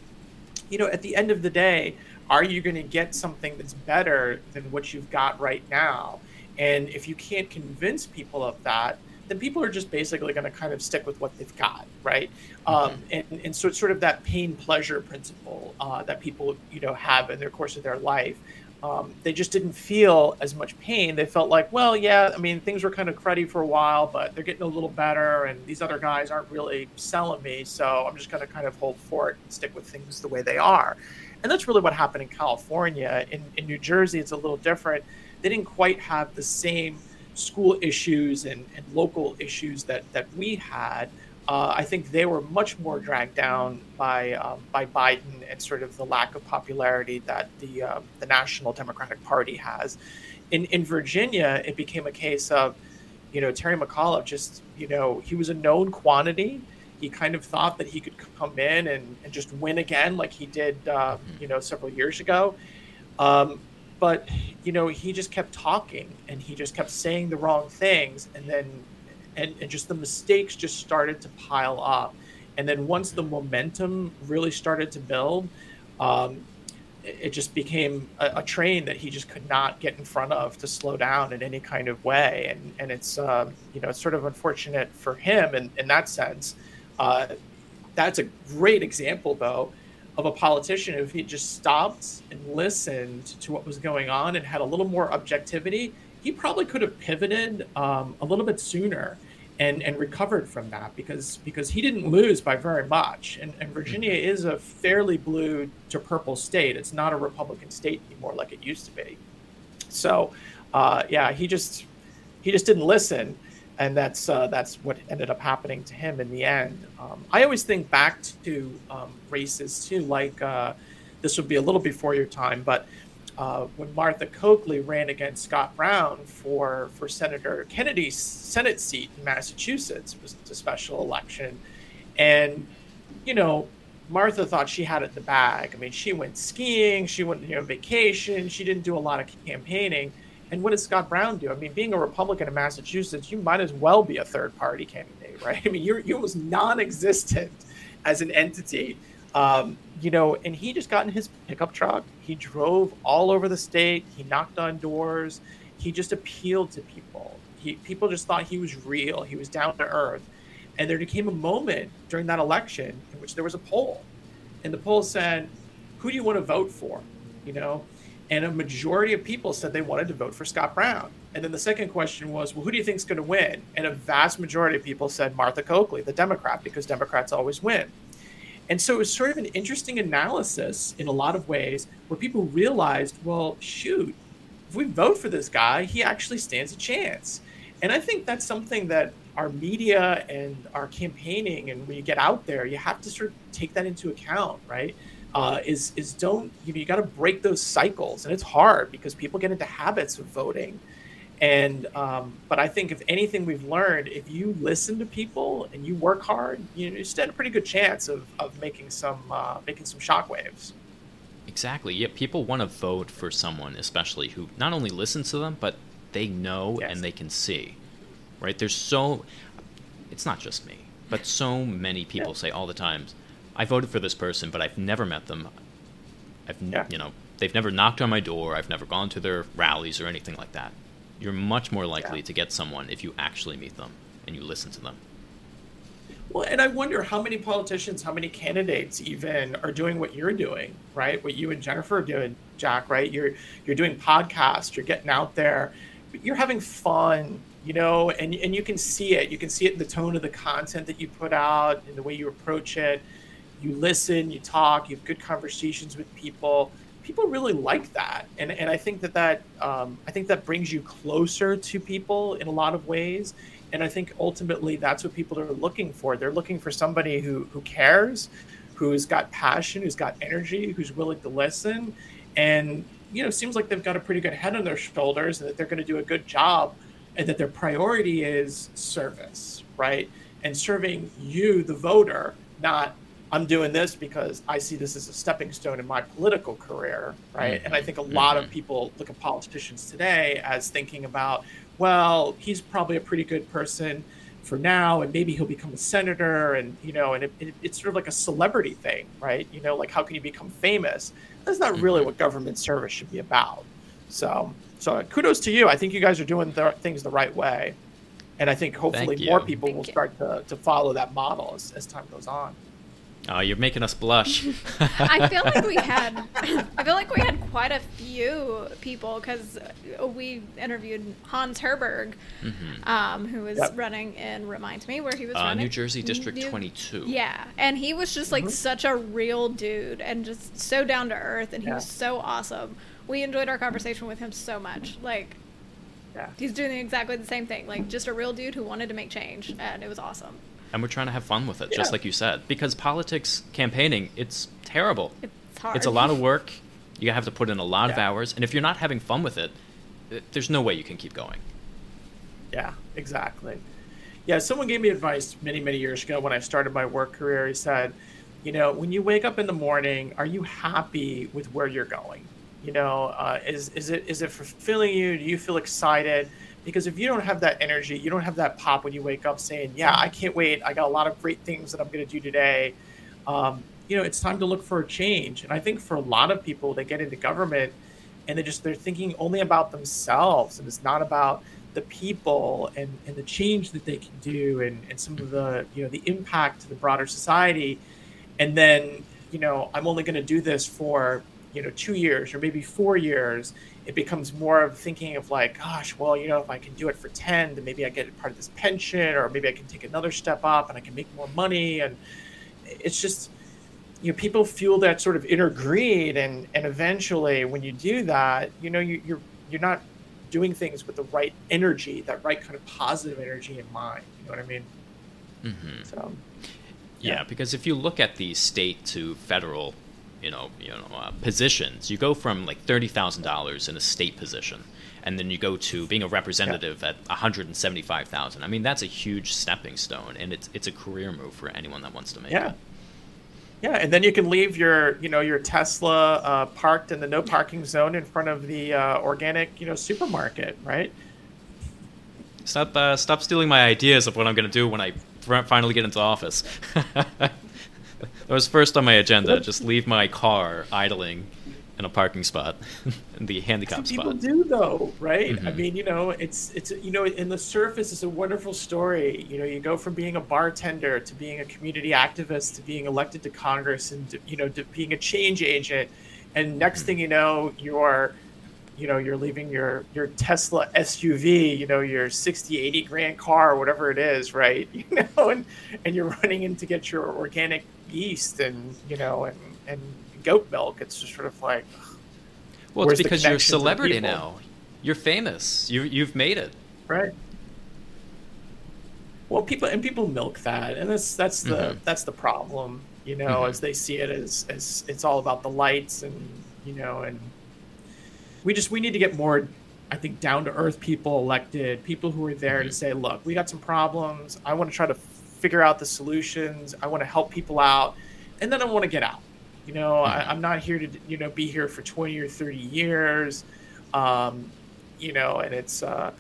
you know, at the end of the day, are you going to get something that's better than what you've got right now? And if you can't convince people of that, then people are just basically going to kind of stick with what they've got, right? Um, mm-hmm. Um, and, and so it's sort of that pain pleasure principle uh, that people, you know, have in their course of their life. Um, they just didn't feel as much pain. They felt like, well, yeah, I mean, things were kind of cruddy for a while, but they're getting a little better, and these other guys aren't really selling me, so I'm just going to kind of hold fort and stick with things the way they are. And that's really what happened in California. In, in New Jersey, it's a little different. They didn't quite have the same school issues and, and local issues that, that we had. Uh, I think they were much more dragged down by um, by Biden and sort of the lack of popularity that the uh, the National Democratic Party has. In in Virginia, it became a case of, you know, Terry McAuliffe just you know he was a known quantity. He kind of thought that he could come in and, and just win again like he did, uh, you know, several years ago. Um, but you know he just kept talking and he just kept saying the wrong things and then and, and just the mistakes just started to pile up. And then once the momentum really started to build um, it, it just became a, a, train that he just could not get in front of to slow down in any kind of way. And and it's um, you know it's sort of unfortunate for him in, in that sense uh, that's a great example though of a politician if he just stopped and listened to what was going on and had a little more objectivity. He probably could have pivoted um, a little bit sooner and and recovered from that because because he didn't lose by very much. And, and virginia mm-hmm. is a fairly blue to purple state. It's not a republican state anymore like it used to be. So uh, yeah he just he just didn't listen and that's uh, that's what ended up happening to him in the end. Um, I always think back to um, races too, like uh, this would be a little before your time, but uh, when Martha Coakley ran against Scott Brown for for Senator Kennedy's Senate seat in Massachusetts, it was a special election, and you know. Martha thought she had it in the bag. I mean, she went skiing, she went you know vacation, she didn't do a lot of campaigning and what does Scott Brown do? I mean, being a Republican in Massachusetts, you might as well be a third party candidate, right? I mean, you're you almost non-existent as an entity. Um, you know, and he just got in his pickup truck. He drove all over the state. He knocked on doors. He just appealed to people. He, people just thought he was real. He was down to earth. And there became a moment during that election in which there was a poll, and the poll said, "Who do you want to vote for?" You know, and a majority of people said they wanted to vote for Scott Brown. And then the second question was, well, who do you think is going to win? And a vast majority of people said Martha Coakley, the Democrat, because Democrats always win. And so it was sort of an interesting analysis in a lot of ways where people realized, well, shoot, if we vote for this guy, he actually stands a chance. And I think that's something that our media and our campaigning and when you get out there, you have to sort of take that into account, right? Uh, is is don't you know you got to break those cycles, and it's hard because people get into habits of voting. And um, but I think if anything we've learned, if you listen to people and you work hard, you, know, you stand a pretty good chance of, of making some uh, making some shockwaves. Exactly. Yeah, people want to vote for someone, especially who not only listens to them, but they know yes. and they can see. Right? There's so it's not just me, but so many people yeah. say all the time, I voted for this person, but I've never met them. I've yeah. you know they've never knocked on my door. I've never gone to their rallies or anything like that. You're much more likely yeah. to get someone if you actually meet them and you listen to them. Well, and I wonder how many politicians, how many candidates even are doing what you're doing, right? What you and Jennifer are doing, Jack, right? You're you're doing podcasts, you're getting out there, you're having fun, you know, and and you can see it. You can see it in the tone of the content that you put out, and the way you approach it you listen, you talk, you have good conversations with people. People really like that, and and I think that that um, I think that brings you closer to people in a lot of ways. And I think ultimately that's what people are looking for. They're looking for somebody who who cares, who's got passion, who's got energy, who's willing to listen, and you know seems like they've got a pretty good head on their shoulders, and that they're going to do a good job, and that their priority is service, right? And serving you, the voter, not I'm doing this because I see this as a stepping stone in my political career, right? Mm-hmm. And I think a lot mm-hmm. of people look at politicians today as thinking about, well, he's probably a pretty good person for now, and maybe he'll become a senator, and you know, and it, it, it's sort of like a celebrity thing, right? You know, like how can you become famous? That's not really mm-hmm. what government service should be about. So, so kudos to you. I think you guys are doing the, things the right way, and I think hopefully more people Thank will you. start to, to follow that model as, as time goes on. Oh, you're making us blush. I feel like we had, I feel like we had quite a few people because we interviewed Hans Herberg, mm-hmm. um, who was yep. running in Remind Me, where he was uh, running New Jersey District New, 22. Yeah, and he was just like mm-hmm. such a real dude and just so down to earth, and he yeah. was so awesome. We enjoyed our conversation with him so much. Like, yeah. he's doing exactly the same thing. Like, just a real dude who wanted to make change, and it was awesome and we're trying to have fun with it, yeah. just like you said. Because politics campaigning, it's terrible. It's hard. It's a lot of work. You have to put in a lot yeah. of hours, and if you're not having fun with it, there's no way you can keep going. Yeah, exactly. Yeah, someone gave me advice many, many years ago when I started my work career. He said, you know, when you wake up in the morning, are you happy with where you're going? You know, uh, is is it is it fulfilling you? Do you feel excited? Because if you don't have that energy you don't have that pop when you wake up saying yeah i can't wait. I got a lot of great things that i'm going to do today. Um, you know it's time to look for a change. And i think for a lot of people they get into government and they just they're thinking only about themselves and it's not about the people and, and the change that they can do and, and some of the you know the impact to the broader society. And then you know i'm only going to do this for you know two years or maybe four years it becomes more of thinking of like, gosh, well, you know, if I can do it for 10, then maybe I get part of this pension, or maybe I can take another step up and I can make more money. And it's just, you know, people feel that sort of inner greed. And, and eventually when you do that, you know, you, you're, you're not doing things with the right energy, that right kind of positive energy in mind. You know what I mean? Mm-hmm. So, yeah. yeah, because if you look at the state to federal you know, you know, uh, positions. You go from like thirty thousand dollars in a state position, and then you go to being a representative yeah. at one hundred and seventy-five thousand. I mean, that's a huge stepping stone, and it's it's a career move for anyone that wants to make yeah. it. Yeah, and then you can leave your, you know, your Tesla uh, parked in the no parking zone in front of the uh, organic, you know, supermarket, right? Stop, uh, stop stealing my ideas of what I'm going to do when I finally get into office. that was first on my agenda. Just leave my car idling in a parking spot, in the handicap spot. People do though, right? Mm-hmm. I mean, you know, it's it's you know, in the surface, it's a wonderful story. You know, you go from being a bartender to being a community activist to being elected to Congress and you know to being a change agent, and next mm-hmm. thing you know, you're you know you're leaving your your tesla suv you know your 60 80 grand car whatever it is right you know and and you're running in to get your organic yeast and you know and and goat milk. It's just sort of like. Well, it's because you're a celebrity now. You're famous. You you've made it. Right. Well, people and people milk that, and that's that's the mm-hmm. that's the problem. You know, mm-hmm. as they see it as as it's all about the lights, and you know, and we just we need to get more I think down to earth people elected, people who are there mm-hmm. to say, look, we got some problems. I want to try to figure out the solutions. I want to help people out, and then I want to get out. You know, mm-hmm. I, am not here to you know be here for 20 or 30 years. Um, you know, and it's uh,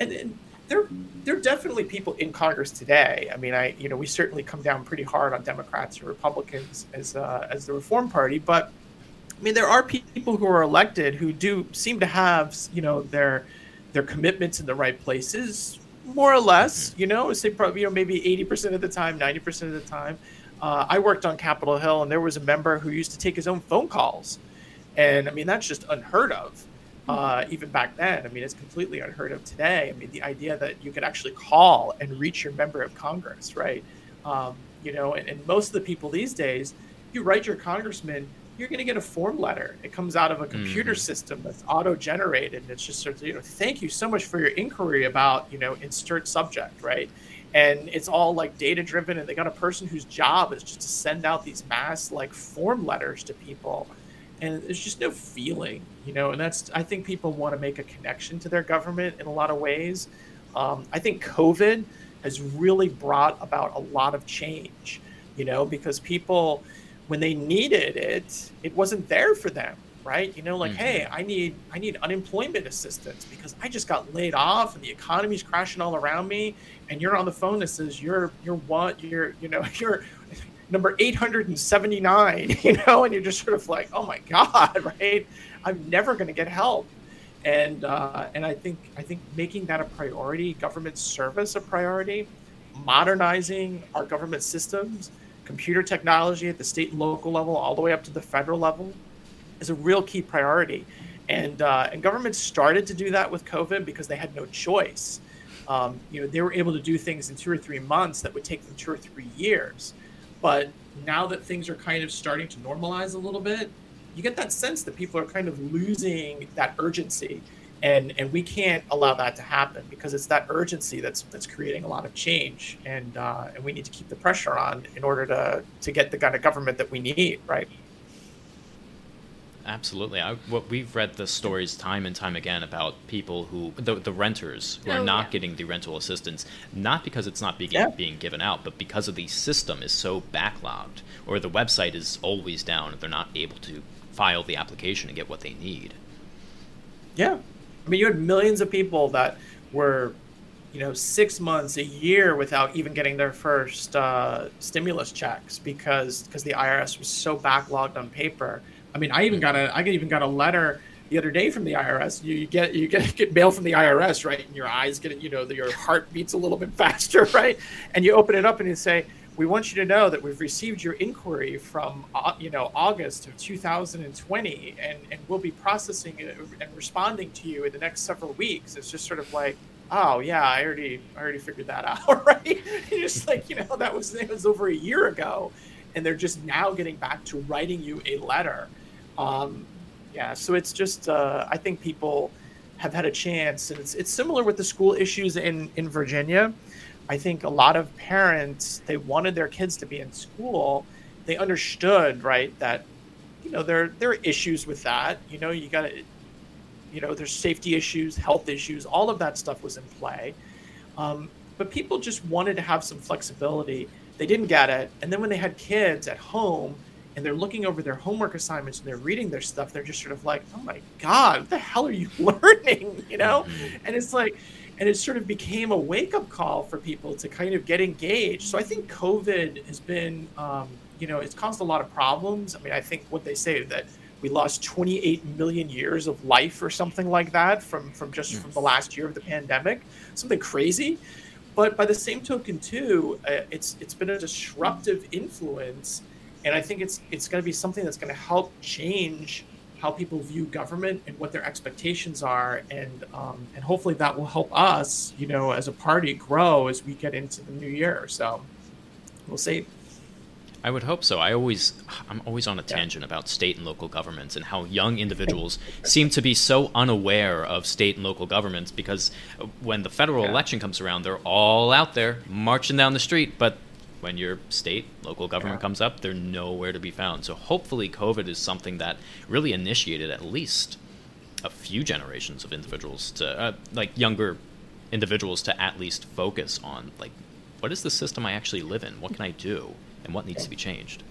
and, and there there are definitely people in Congress today. I mean, I you know we certainly come down pretty hard on Democrats and Republicans as uh, as the Reform Party, but I mean there are people who are elected who do seem to have you know their their commitments in the right places more or less. You know, say probably you know maybe eighty percent of the time, ninety percent of the time. Uh, I worked on Capitol Hill, and there was a member who used to take his own phone calls, and I mean that's just unheard of. Uh, even back then, I mean, it's completely unheard of today. I mean, the idea that you could actually call and reach your member of Congress, right? Um, you know, and, and most of the people these days, you write your congressman you're going to get a form letter. It comes out of a computer mm-hmm. system that's auto generated. And it's just sort of, you know, thank you so much for your inquiry about, you know, insert subject, right? And it's all like data driven. And they got a person whose job is just to send out these mass like form letters to people. And there's just no feeling, you know, and that's, I think people want to make a connection to their government in a lot of ways. Um, I think COVID has really brought about a lot of change you know, because people, when they needed it, it wasn't there for them, right? You know, like, mm-hmm. hey, I need I need unemployment assistance because I just got laid off and the economy's crashing all around me, and you're on the phone that says you're you're what you're you know you're number 879 you know and you're just sort of like oh my god right i'm never going to get help and uh, and i think i think making that a priority government service a priority modernizing our government systems computer technology at the state and local level all the way up to the federal level is a real key priority. And uh, and governments started to do that with covid because they had no choice. Um, you know they were able to do things in two or three months that would take them two or three years. But now that things are kind of starting to normalize a little bit, you get that sense that people are kind of losing that urgency. And, and we can't allow that to happen because it's that urgency that's that's creating a lot of change and uh, and we need to keep the pressure on in order to to get the kind of government that we need right Absolutely. I, what we've read the stories time and time again about people who the, the renters who oh, are not yeah. getting the rental assistance, not because it's not being yeah. being given out, but because of the system is so backlogged, or the website is always down, and they're not able to file the application and get what they need. Yeah, I mean, you had millions of people that were, you know, six months, a year without even getting their first uh, stimulus checks because because the IRS was so backlogged on paper I mean, I even got a I even got a letter the other day from the IRS. You, you get you get get mail from the IRS, right? And your eyes get you know your heart beats a little bit faster, right? And you open it up and you say, "We want you to know that we've received your inquiry from uh, you know August of 2020, and and we'll be processing it and responding to you in the next several weeks." It's just sort of like. Oh yeah, I already I already figured that out, right? just like you know that was it was over a year ago, and they're just now getting back to writing you a letter um, yeah, so it's just uh, I think people have had a chance, and it's it's similar with the school issues in in Virginia. I think a lot of parents they wanted their kids to be in school. They understood right that you know there there are issues with that. You know you got to you know there's safety issues, health issues, all of that stuff was in play. Um, but people just wanted to have some flexibility. They didn't get it, and then when they had kids at home and they're looking over their homework assignments and they're reading their stuff, they're just sort of like, oh my God, what the hell are you learning? You know? Mm-hmm. And it's like, and it sort of became a wake up call for people to kind of get engaged. So I think COVID has been, um, you know, it's caused a lot of problems. I mean, I think what they say that we lost 28 million years of life or something like that from from just yes. from the last year of the pandemic, something crazy. But by the same token, too, uh, it's it's been a disruptive influence and I think it's it's going to be something that's going to help change how people view government and what their expectations are, and um, and hopefully that will help us, you know, as a party grow as we get into the new year. So we'll see. I would hope so. I always, I'm always on a tangent yeah. about state and local governments and how young individuals seem to be so unaware of state and local governments because when the federal yeah. election comes around, they're all out there marching down the street, but when your state, local government yeah. comes up, they're nowhere to be found. So hopefully, COVID is something that really initiated at least a few generations of individuals to, uh, like younger individuals, to at least focus on like, what is the system I actually live in? What can I do? And what needs to be changed?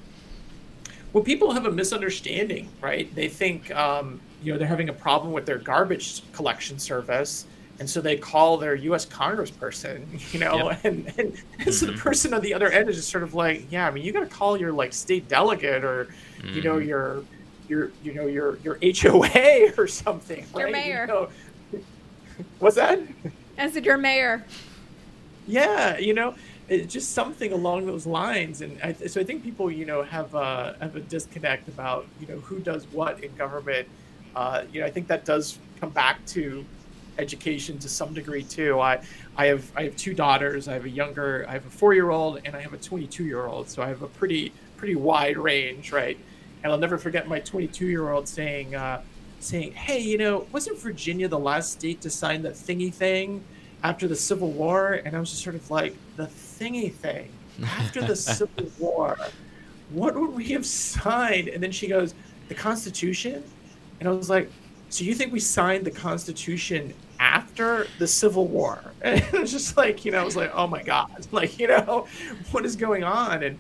Well, people have a misunderstanding, right? They think, um, you know, they're having a problem with their garbage collection service and so they call their U.S. Congressperson, you know, yep. and, and, and so the mm-hmm. person on the other end is just sort of like, yeah, I mean, you got to call your like state delegate or, mm-hmm. you know, mm-hmm. your your you know your your HOA or something. Your right? mayor. You know? What's that? As said your mayor. Yeah, you know, it's just something along those lines, and I, so I think people, you know, have a have a disconnect about you know who does what in government. Uh, you know, I think that does come back to education to some degree too. I I have I have two daughters. I have a younger, I have a four year old, and I have a 22 year old. So I have a pretty pretty wide range, right? And I'll never forget my 22 year old saying uh, saying, "Hey, you know, wasn't Virginia the last state to sign the thingy thing after the Civil War?" And I was just sort of like, "The thingy thing after the Civil War." What would we have signed? And then she goes, "The Constitution." And I was like, so you think we signed the Constitution after the Civil War. And it was just like, you know, I was like, oh my God, like, you know, what is going on? And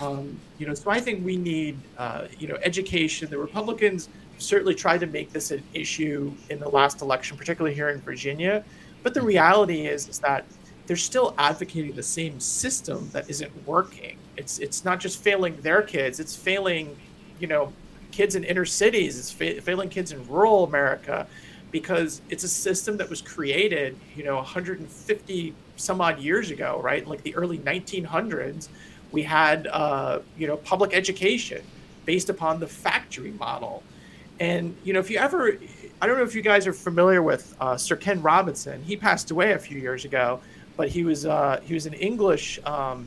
Um, you know, so I think we need, uh, you know, education. The Republicans certainly tried to make this an issue in the last election, particularly here in Virginia. But the reality is, is that they're still advocating the same system that isn't working. It's it's not just failing their kids; it's failing, you know, kids in inner cities. It's fa- failing kids in rural America, because it's a system that was created, you know, 150 some odd years ago, right? Like the early 1900s, we had, uh, you know, public education based upon the factory model. And you know, if you ever, I don't know if you guys are familiar with uh, Sir Ken Robinson. He passed away a few years ago but he was uh, he was an English, um,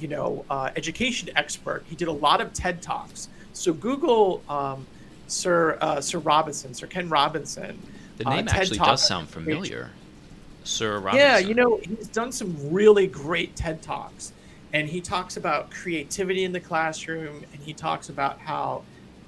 you know, uh, education expert. He did a lot of TED talks. So Google um, Sir uh, Sir Robinson, Sir Ken Robinson. The uh, name actually does sound familiar. Sir Robinson. Yeah, you know, he's done some really great TED talks, and he talks about creativity in the classroom, and he talks about how,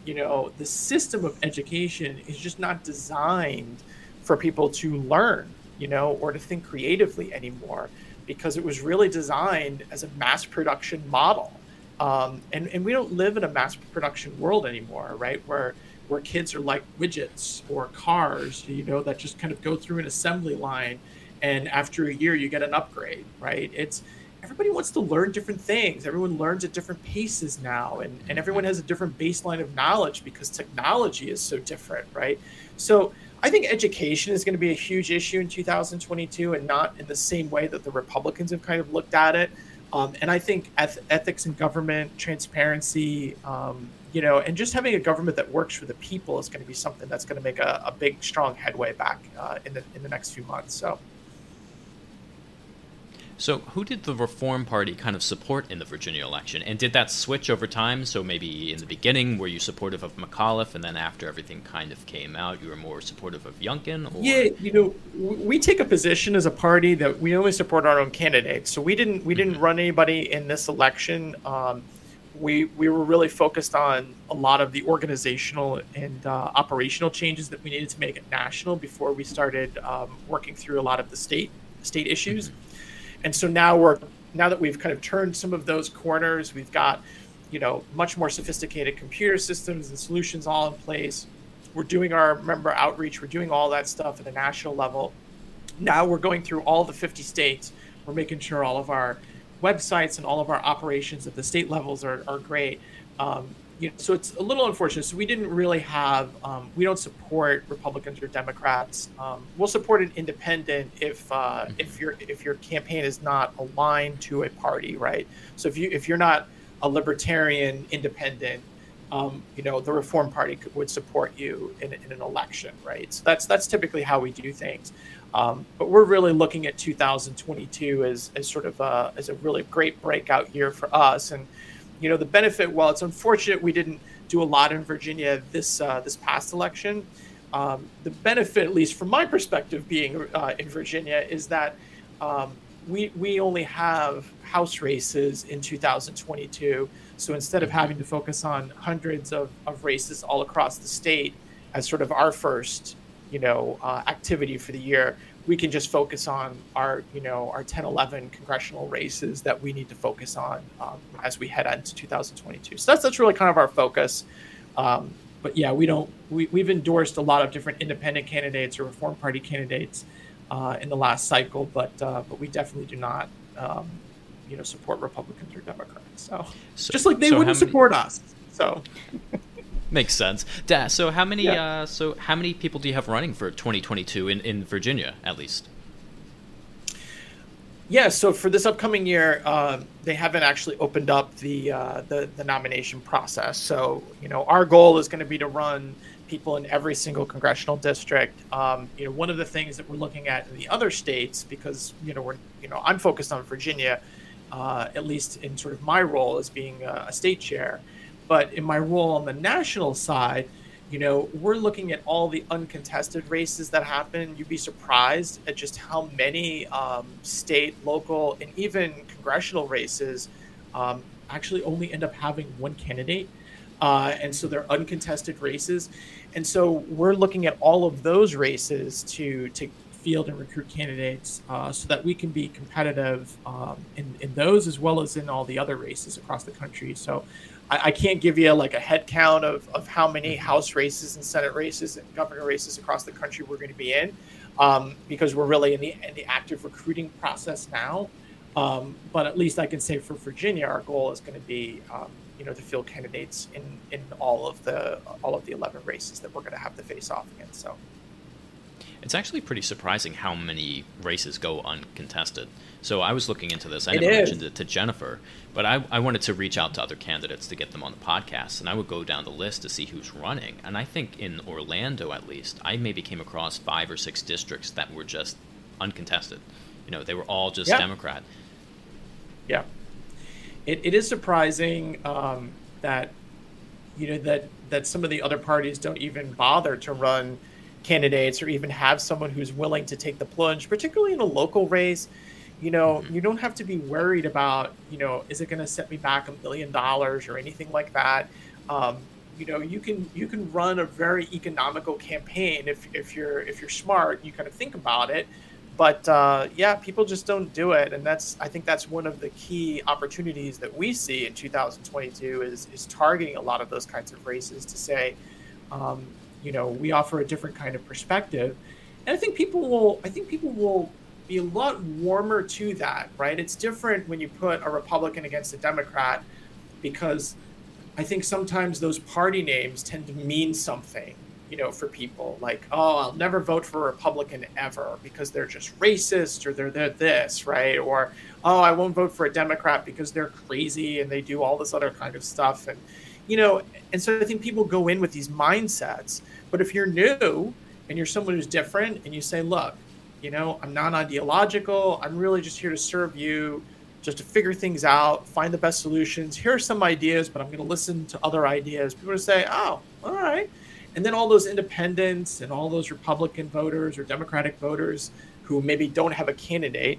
you know, the system of education is just not designed for people to learn you know, or to think creatively anymore because it was really designed as a mass production model. Um, and, and we don't live in a mass production world anymore, right? Where where kids are like widgets or cars, you know, that just kind of go through an assembly line, and after a year you get an upgrade, right? It's everybody wants to learn different things. Everyone learns at different paces now, and, and everyone has a different baseline of knowledge because technology is so different, right? So I think education is going to be a huge issue in 2022 and not in the same way that the Republicans have kind of looked at it. Um, and I think eth- ethics and government, transparency, um, you know, and just having a government that works for the people is going to be something that's going to make a, a big, strong headway back uh, in the in the next few months. So. So, who did the Reform Party kind of support in the Virginia election? And did that switch over time? So, maybe in the beginning, were you supportive of McAuliffe, and then after everything kind of came out, you were more supportive of Youngkin? Or? Yeah, you know, we take a position as a party that we only support our own candidates. So we didn't we didn't mm-hmm. run anybody in this election. Um, we we were really focused on a lot of the organizational and uh, operational changes that we needed to make at national before we started um, working through a lot of the state state issues. Mm-hmm. And so now we're now that we've kind of turned some of those corners, we've got you know much more sophisticated computer systems and solutions all in place. We're doing our member outreach. We're doing all that stuff at a national level. Now we're going through all the 50 states. We're making sure all of our websites and all of our operations at the state levels are, are great. Um, you know, so it's a little unfortunate. So we didn't really have, um, we don't support Republicans or Democrats. Um, we'll support an independent if uh, mm-hmm. if your if your campaign is not aligned to a party, right? So if you if you're not a libertarian independent, um, you know, the Reform Party would support you in, in, an election, right? So that's that's typically how we do things. Um, but we're really looking at 2022 as, as sort of a, as a really great breakout year for us, and you know, the benefit, while it's unfortunate we didn't do a lot in Virginia this uh, this past election, um, the benefit, at least from my perspective, being uh, in Virginia, is that um, we we only have House races in 2022. So instead of having to focus on hundreds of, of races all across the state as sort of our first, you know, uh, activity for the year, we can just focus on our you know our 10 11 congressional races that we need to focus on um, as we head into 2022 so that's that's really kind of our focus. Um, but yeah we don't we, we've endorsed a lot of different independent candidates or reform party candidates uh, in the last cycle but uh, but we definitely do not um, you know support republicans or democrats. So, so just like they so wouldn't many... support us. So Makes sense. Da, so how many yeah. uh, so how many people do you have running for 2022 in, in Virginia at least? Yeah, so for this upcoming year, uh, they haven't actually opened up the, uh, the the nomination process. So you know, our goal is going to be to run people in every single congressional district. Um, you know, one of the things that we're looking at in the other states, because you know we're you know I'm focused on Virginia, uh, at least in sort of my role as being a, a state chair but in my role on the national side, you know, we're looking at all the uncontested races that happen. You'd be surprised at just how many um, state, local, and even congressional races um, actually only end up having one candidate. Uh, and so they're uncontested races. And so we're looking at all of those races to to field and recruit candidates uh, so that we can be competitive um, in, in those as well as in all the other races across the country. So I, I, can't give you like a head count of, of how many. House races and Senate races and governor races across the country we're going to be in um, because we're really in the, in the active recruiting process now. Um, but at least I can say for Virginia, our goal is going to be um, you know to field candidates in in all of the all of the 11 races that we're going to have to face off against. So. It's actually pretty surprising how many races go uncontested. So I was looking into this. I it never is. mentioned it to Jennifer, but I, I wanted to reach out to other candidates to get them on the podcast, and I would go down the list to see who's running. And I think in Orlando, at least, I maybe came across five or six districts that were just uncontested. You know, they were all just yeah. Democrat. Yeah, it, it is surprising um, that you know that that some of the other parties don't even bother to run candidates or even have someone who's willing to take the plunge, particularly in a local race. You know, mm-hmm. you don't have to be worried about, you know, is it going to set me back a million dollars or anything like that. Um, you know, you can you can run a very economical campaign if, if you're if you're smart. You kind of think about it, but uh, yeah, people just don't do it, and that's I think that's one of the key opportunities that we see in 2022 is is targeting a lot of those kinds of races to say, um, you know, we offer a different kind of perspective, and I think people will I think people will be a lot warmer to that, right? It's different when you put a Republican against a Democrat because I think sometimes those party names tend to mean something you know, for people like, oh, I'll never vote for a Republican ever because they're just racist or they're, they're this, right? Or, oh, I won't vote for a Democrat because they're crazy and they do all this other kind of stuff. And, you know, and so I think people go in with these mindsets. But if you're new and you're someone who's different and you say, look, you know, I'm non ideological, I'm really just here to serve you, just to figure things out, find the best solutions. Here are some ideas, but I'm going to listen to other ideas. People say, oh, all right and then all those independents and all those Republican voters or Democratic voters who maybe don't have a candidate,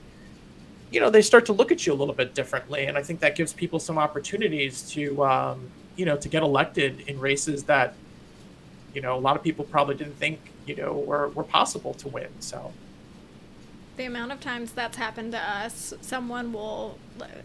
you know, they start to look at you a little bit differently. And I think that gives people some opportunities to, um, you know, to get elected in races that, you know, a lot of people probably didn't think, you know, were, were possible to win. So the amount of times that's happened to us someone will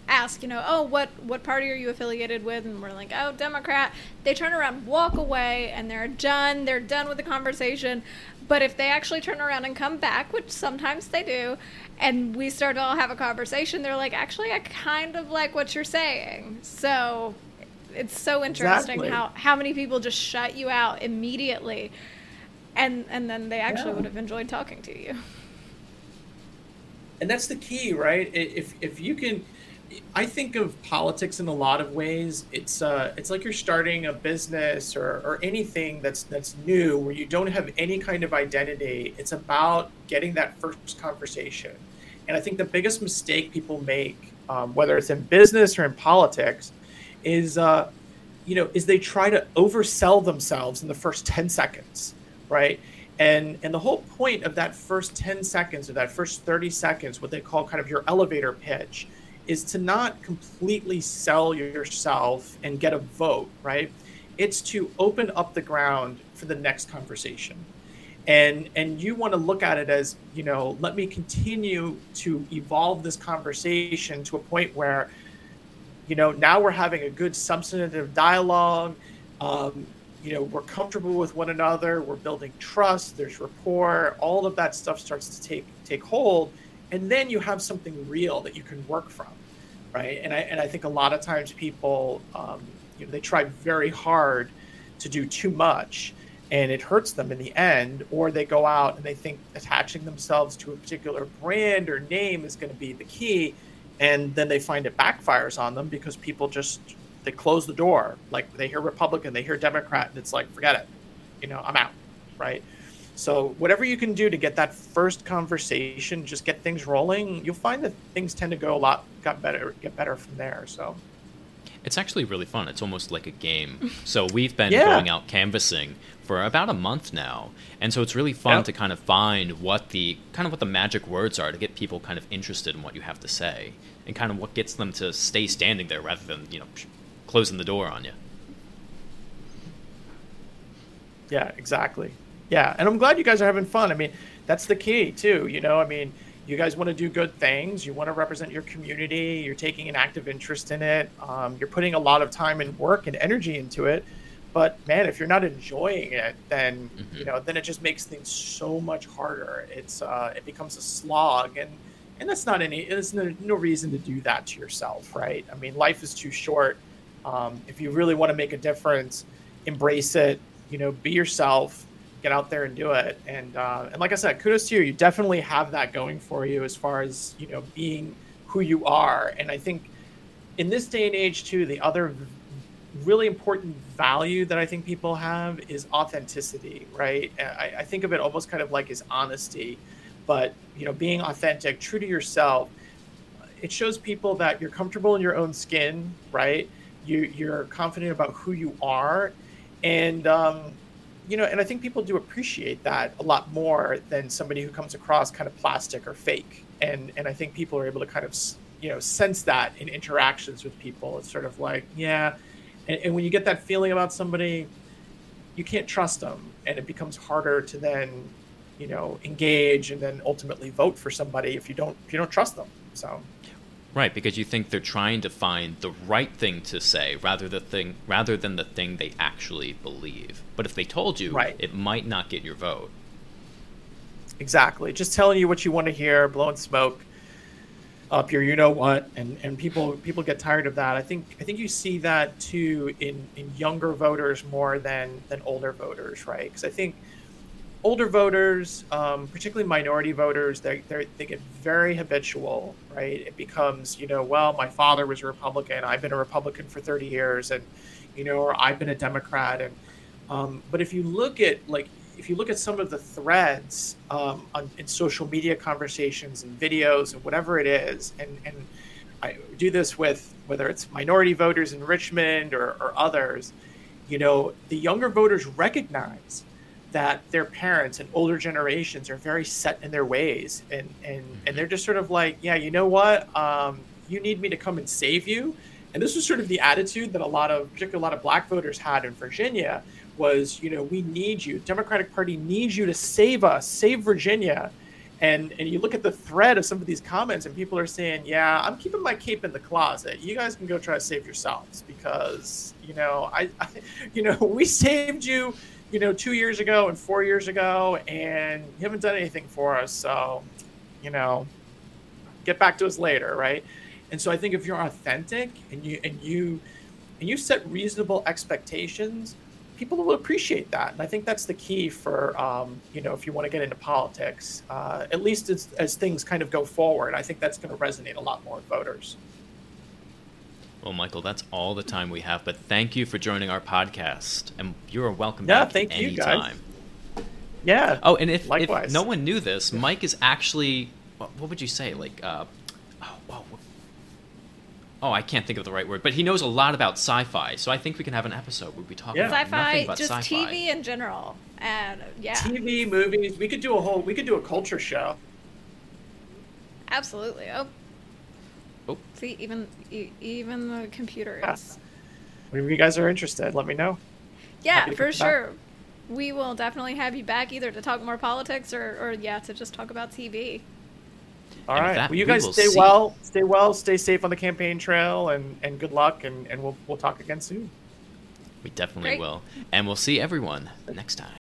ask you know oh what what party are you affiliated with? And we're like oh democrat. They turn around walk away and they're done. They're done with the conversation. But if they actually turn around and come back which sometimes they do and we start to all have a conversation they're like actually i kind of like what you're saying. So it's so interesting exactly. how how many people just shut you out immediately and and then they actually yeah. would have enjoyed talking to you and that's the key, right? If if you can, I think of politics in a lot of ways. It's uh, it's like you're starting a business or, or anything that's that's new where you don't have any kind of identity. It's about getting that first conversation, and I think the biggest mistake people make, um, whether it's in business or in politics, is uh, you know, is they try to oversell themselves in the first ten seconds, right? And and the whole point of that first 10 seconds or that first 30 seconds, what they call kind of your elevator pitch, is to not completely sell yourself and get a vote, right? It's to open up the ground for the next conversation. And and you want to look at it as, you know, let me continue to evolve this conversation to a point where, you know, now we're having a good substantive dialogue. Um, you know we're comfortable with one another we're building trust there's rapport all of that stuff starts to take take hold and then you have something real that you can work from right? And i and i think a lot of times people um, you know they try very hard to do too much and it hurts them in the end or they go out and they think attaching themselves to a particular brand or name is going to be the key and then they find it backfires on them because people just they close the door. Like they hear Republican, they hear Democrat, and it's like, forget it. You know, I'm out. Right. So whatever you can do to get that first conversation, just get things rolling, you'll find that things tend to go a lot got better get better from there. So it's actually really fun. It's almost like a game. So we've been yeah. going out canvassing for about a month now, and so it's really fun yep. to kind of find what the kind of what the magic words are to get people kind of interested in what you have to say, and kind of what gets them to stay standing there rather than you know closing the door on you. Yeah, exactly. Yeah, and I'm glad you guys are having fun. I mean, that's the key too. You know, I mean, you guys want to do good things. You want to represent your community. You're taking an active interest in it. Um, you're putting a lot of time and work and energy into it. But man, if you're not enjoying it, then mm-hmm. you know, then it just makes things so much harder. It's uh, it becomes a slog, and and that's not any. There's no, no reason to do that to yourself, right? I mean, life is too short. Um, if you really want to make a difference, embrace it. You know, be yourself. Get out there and do it. And uh, and like I said, kudos to you. You definitely have that going for you as far as you know being who you are. And I think in this day and age too, the other really important value that I think people have is authenticity, right? I, I, think of it almost kind of like as honesty, but you know, being authentic, true to yourself. It shows people that you're comfortable in your own skin, right? You you're confident about who you are, and um, you know, and I think people do appreciate that a lot more than somebody who comes across kind of plastic or fake. And and I think people are able to kind of you know sense that in interactions with people. It's sort of like, yeah, and, and when you get that feeling about somebody, you can't trust them, and it becomes harder to then, you know, engage and then ultimately vote for somebody if you don't if you don't trust them. So. Right, because you think they're trying to find the right thing to say rather the thing rather than the thing they actually believe. But if they told you, right. it might not get your vote. Exactly. Just telling you what you want to hear, blowing smoke up your you know what and and people people get tired of that i think i think you see that too in in younger voters more than than older voters right because i think older voters um, particularly minority voters they they get very habitual right? It becomes you know well my father was a republican i've been a republican for 30 years and you know or i've been a democrat and um, but if you look at like if you look at some of the threads um, on, in social media conversations and videos and whatever it is, and, and I do this with whether it's minority voters in Richmond or, or others, you know, the younger voters recognize that their parents and older generations are very set in their ways and and and they're just sort of like yeah you know what um, you need me to come and save you and this was sort of the attitude that a lot of particularly a lot of black voters had in virginia was, you know, we need you. Democratic Party needs you to save us, save Virginia. And and you look at the thread of some of these comments, and people are saying, "Yeah, I'm keeping my cape in the closet. You guys can go try to save yourselves because you know I, I you know, we saved you, you know, two years ago and four years ago, and you haven't done anything for us. So, you know, get back to us later, right?" And so I think if you're authentic and you and you and you set reasonable expectations, people will appreciate that. And I think that's the key for, um, you know, if you want to get into politics, uh, at least as, as things kind of go forward, I think that's going to resonate a lot more with voters. Well, Michael, that's all the time we have, but thank you for joining our podcast. And you're welcome yeah, back thank anytime. You guys. Yeah. Oh, and if, if, no one knew this, Mike is actually, what would you say? Like, uh, oh, whoa, oh, I can't think of the right word, but he knows a lot about sci-fi. So I think we can have an episode where we talk yeah. about sci-fi, about just sci-fi. TV in general, and yeah, TV, movies. We could do a whole. We could do a culture show. Absolutely. Oh. Oh. See, even even the computer ah. is. Yeah. If you guys are interested, let me know. Yeah, for sure. Back. We will definitely have you back either to talk more politics or, or yeah, to just talk about TV. All right. That, well, you guys stay see. well, stay well, stay safe on the campaign trail, and, and good luck, and, and we'll we'll talk again soon. We definitely Great. will, and we'll see everyone next time.